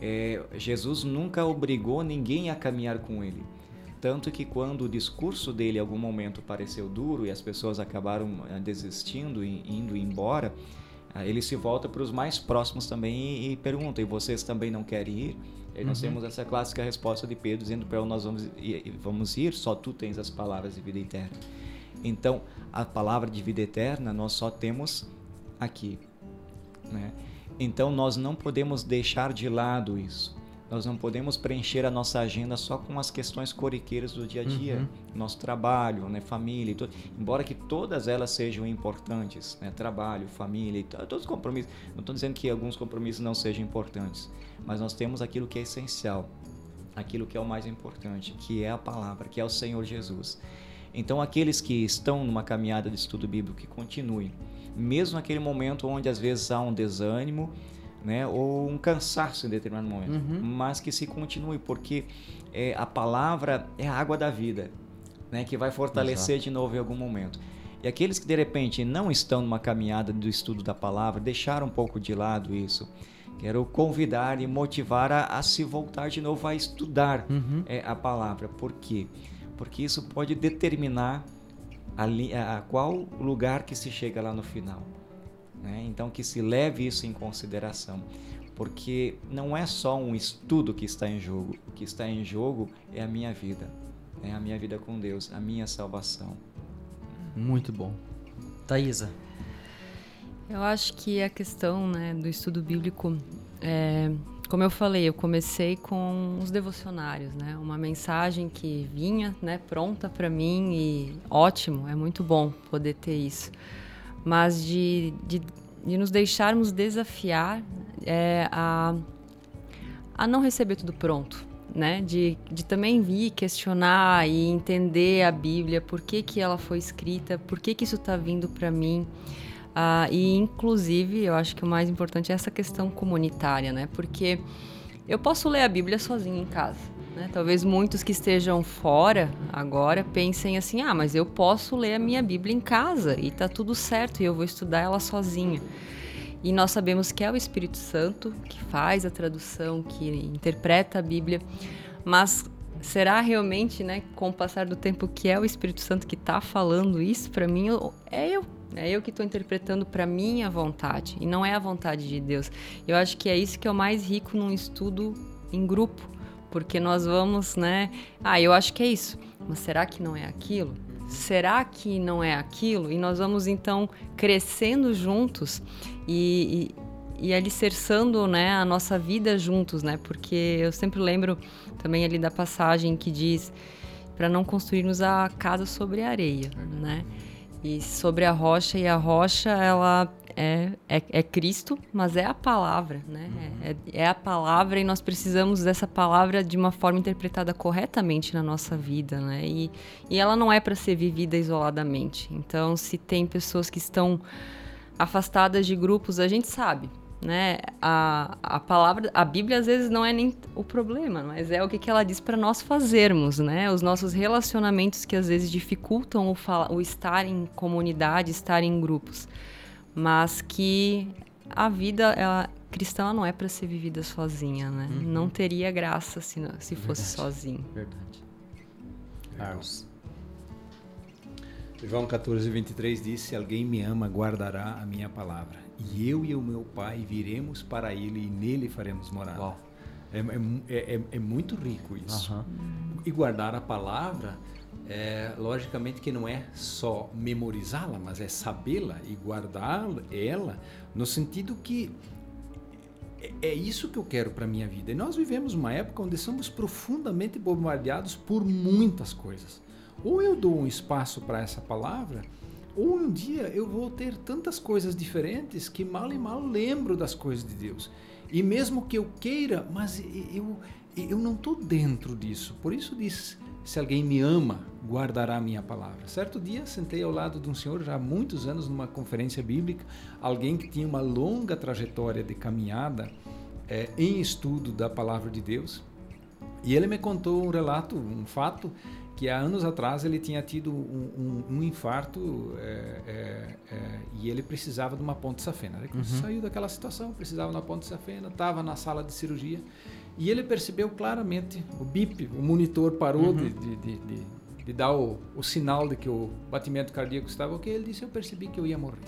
É, Jesus nunca obrigou ninguém a caminhar com Ele. Tanto que quando o discurso dele em algum momento pareceu duro e as pessoas acabaram eh, desistindo e indo embora, eh, ele se volta para os mais próximos também e, e, pergunta: e vocês também não querem ir? E nós uhum. temos essa clássica resposta de Pedro dizendo para ele: nós vamos ir, vamos ir, só tu tens as palavras de vida eterna. Então, a palavra de vida eterna nós só temos aqui. Né? Então nós não podemos deixar de lado isso. Nós não podemos preencher a nossa agenda só com as questões corriqueiras do dia a dia, uhum. nosso trabalho, né, família, e tudo. embora que todas elas sejam importantes, né, trabalho, família, e todos os compromissos. Não estou dizendo que alguns compromissos não sejam importantes, mas nós temos aquilo que é essencial, aquilo que é o mais importante, que é a palavra, que é o Senhor Jesus. Então aqueles que estão numa caminhada de estudo bíblico que continuem mesmo naquele momento onde às vezes há um desânimo, né, ou um cansaço em determinado momento, uhum. mas que se continue, porque é, a palavra é a água da vida, né, que vai fortalecer Exato. de novo em algum momento. E aqueles que de repente não estão numa caminhada do estudo da palavra, deixaram um pouco de lado isso. Quero convidar e motivar a, a se voltar de novo a estudar uhum. é, a palavra. Por quê? Porque isso pode determinar a, a qual lugar que se chega lá no final. Né? Então que se leve isso em consideração, porque não é só um estudo que está em jogo, o que está em jogo é a minha vida, é a minha vida com Deus, a minha salvação. Muito bom. Thaisa. Eu acho que a questão né, do estudo bíblico é, como eu falei, eu comecei com os devocionários, né? Uma mensagem que vinha, né, pronta para mim e ótimo, é muito bom poder ter isso. Mas de, de, de nos deixarmos desafiar é, a, a não receber tudo pronto, né? De, de também vir questionar e entender a Bíblia, por que, que ela foi escrita, por que, que isso está vindo para mim. Ah, e, inclusive, eu acho que o mais importante é essa questão comunitária, né? Porque eu posso ler a Bíblia sozinha em casa. Né? Talvez muitos que estejam fora agora pensem assim: ah, mas eu posso ler a minha Bíblia em casa e tá tudo certo e eu vou estudar ela sozinha. E nós sabemos que é o Espírito Santo que faz a tradução, que interpreta a Bíblia, mas será realmente, né, com o passar do tempo, que é o Espírito Santo que está falando isso para mim? É eu é eu que estou interpretando para minha vontade e não é a vontade de Deus. Eu acho que é isso que é o mais rico num estudo em grupo, porque nós vamos, né? Ah, eu acho que é isso, mas será que não é aquilo? Será que não é aquilo? E nós vamos então crescendo juntos e, e, e alicerçando né, a nossa vida juntos, né? Porque eu sempre lembro também ali da passagem que diz para não construirmos a casa sobre a areia, né? E sobre a rocha, e a rocha, ela é, é, é Cristo, mas é a palavra, né? Uhum. É, é, a palavra e nós precisamos dessa palavra de uma forma interpretada corretamente na nossa vida, né? E, e ela não é para ser vivida isoladamente. Então, se tem pessoas que estão afastadas de grupos, a gente sabe, né? A, a palavra, a Bíblia às vezes não é nem o problema, mas é o que, que ela diz para nós fazermos, né? Os nossos relacionamentos que às vezes dificultam o, o estar em comunidade, estar em grupos, mas que a vida ela, cristã não é para ser vivida sozinha, né? Uhum. Não teria graça se, se fosse Verdade. sozinho. Verdade. Carlos. João 14, 23 diz: Se alguém me ama, guardará a minha palavra e eu e o meu pai viremos para ele e nele faremos morada. É, é, é, é, muito rico isso. Uhum. E guardar a palavra, é, logicamente que não é só memorizá-la, mas é sabê-la e guardar ela no sentido que é, é isso que eu quero para minha vida. E nós vivemos uma época onde somos profundamente bombardeados por muitas coisas. Ou eu dou um espaço para essa palavra, ou um dia eu vou ter tantas coisas diferentes que mal e mal lembro das coisas de Deus. E mesmo que eu queira, mas eu, eu não estou dentro disso. Por isso diz, se alguém me ama, guardará a minha palavra. Certo dia, sentei ao lado de um senhor, já há muitos anos, numa conferência bíblica, alguém que tinha uma longa trajetória de caminhada é, em estudo da palavra de Deus. E ele me contou um relato, um fato, que há anos atrás ele tinha tido um, um, um infarto é, é, é, e ele precisava de uma ponte safena. Ele uhum. saiu daquela situação, precisava de uma ponte safena, estava na sala de cirurgia e ele percebeu claramente, o bip, o monitor parou uhum. de, de, de, de, dar o, o, sinal de que o batimento cardíaco estava ok. Ele disse, eu percebi que eu ia morrer.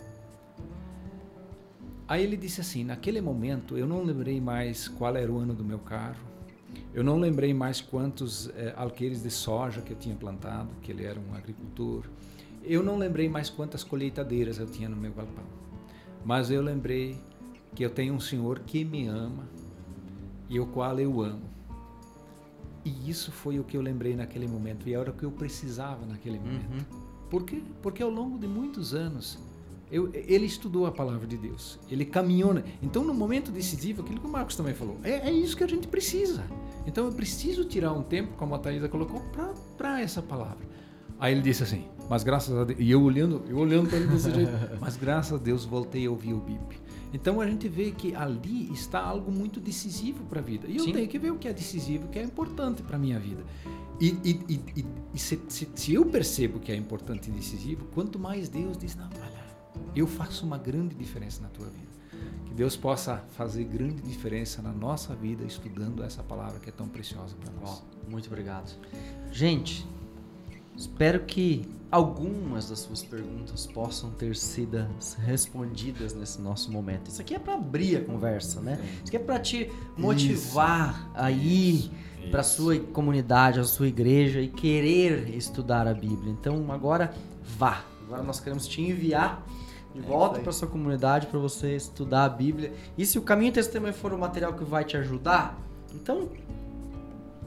Aí ele disse assim, naquele momento eu não lembrei mais qual era o ano do meu carro, eu não lembrei mais quantos é, alqueires de soja que eu tinha plantado, que ele era um agricultor. Eu não lembrei mais quantas colheitadeiras eu tinha no meu galpão. Mas eu lembrei que eu tenho um Senhor que me ama e o qual eu amo. E isso foi o que eu lembrei naquele momento e era o que eu precisava naquele momento. Uhum. Por quê? Porque ao longo de muitos anos eu, ele estudou a palavra de Deus, ele caminhou. Então, no momento decisivo, aquilo que o Marcos também falou, é, é isso que a gente precisa. Então, eu preciso tirar um tempo, como a Thaisa colocou, para essa palavra. Aí ele disse assim, mas graças a Deus, e eu olhando, eu olhando para ele desse jeito, mas graças a Deus voltei a ouvir o BIP. Então a gente vê que ali está algo muito decisivo para a vida. E eu Sim. tenho que ver o que é decisivo, o que é importante para a minha vida. E, e, e, e se, se, se, eu percebo que é importante e decisivo, quanto mais Deus diz, não, olha, eu faço uma grande diferença na tua vida. Que Deus possa fazer grande diferença na nossa vida estudando essa palavra que é tão preciosa para nós. Oh, muito obrigado. Gente, espero que algumas das suas perguntas possam ter sido respondidas nesse nosso momento. Isso aqui é para abrir a conversa, né? Isso aqui é para te motivar Isso. a ir para sua comunidade, a sua igreja e querer estudar a Bíblia. Então agora vá. Agora nós queremos te enviar de é volta para sua comunidade para você estudar a Bíblia. E se o caminho testemunho for o material que vai te ajudar, então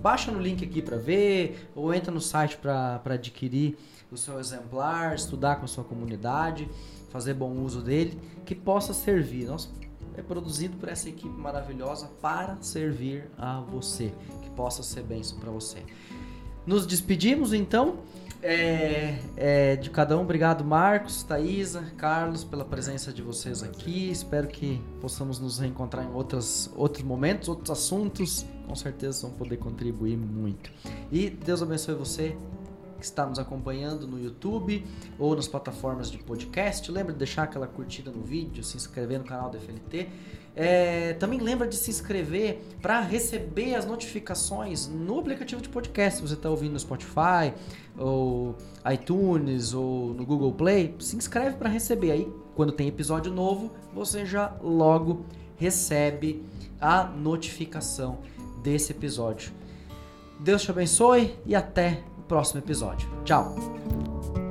baixa no link aqui para ver ou entra no site para adquirir o seu exemplar, estudar com a sua comunidade, fazer bom uso dele, que possa servir. Nós é produzido por essa equipe maravilhosa para servir a você, que possa ser bênção para você. Nos despedimos então. É, é, de cada um, obrigado Marcos, Thaisa, Carlos, pela presença de vocês aqui. Espero que possamos nos reencontrar em outros, outros momentos, outros assuntos. Com certeza vão poder contribuir muito. E Deus abençoe você que está nos acompanhando no YouTube ou nas plataformas de podcast. Lembra de deixar aquela curtida no vídeo, se inscrever no canal do FLT. É, também lembra de se inscrever para receber as notificações no aplicativo de podcast. Se você está ouvindo no Spotify, ou iTunes, ou no Google Play, se inscreve para receber. Aí, quando tem episódio novo, você já logo recebe a notificação desse episódio. Deus te abençoe e até próximo episódio. Tchau!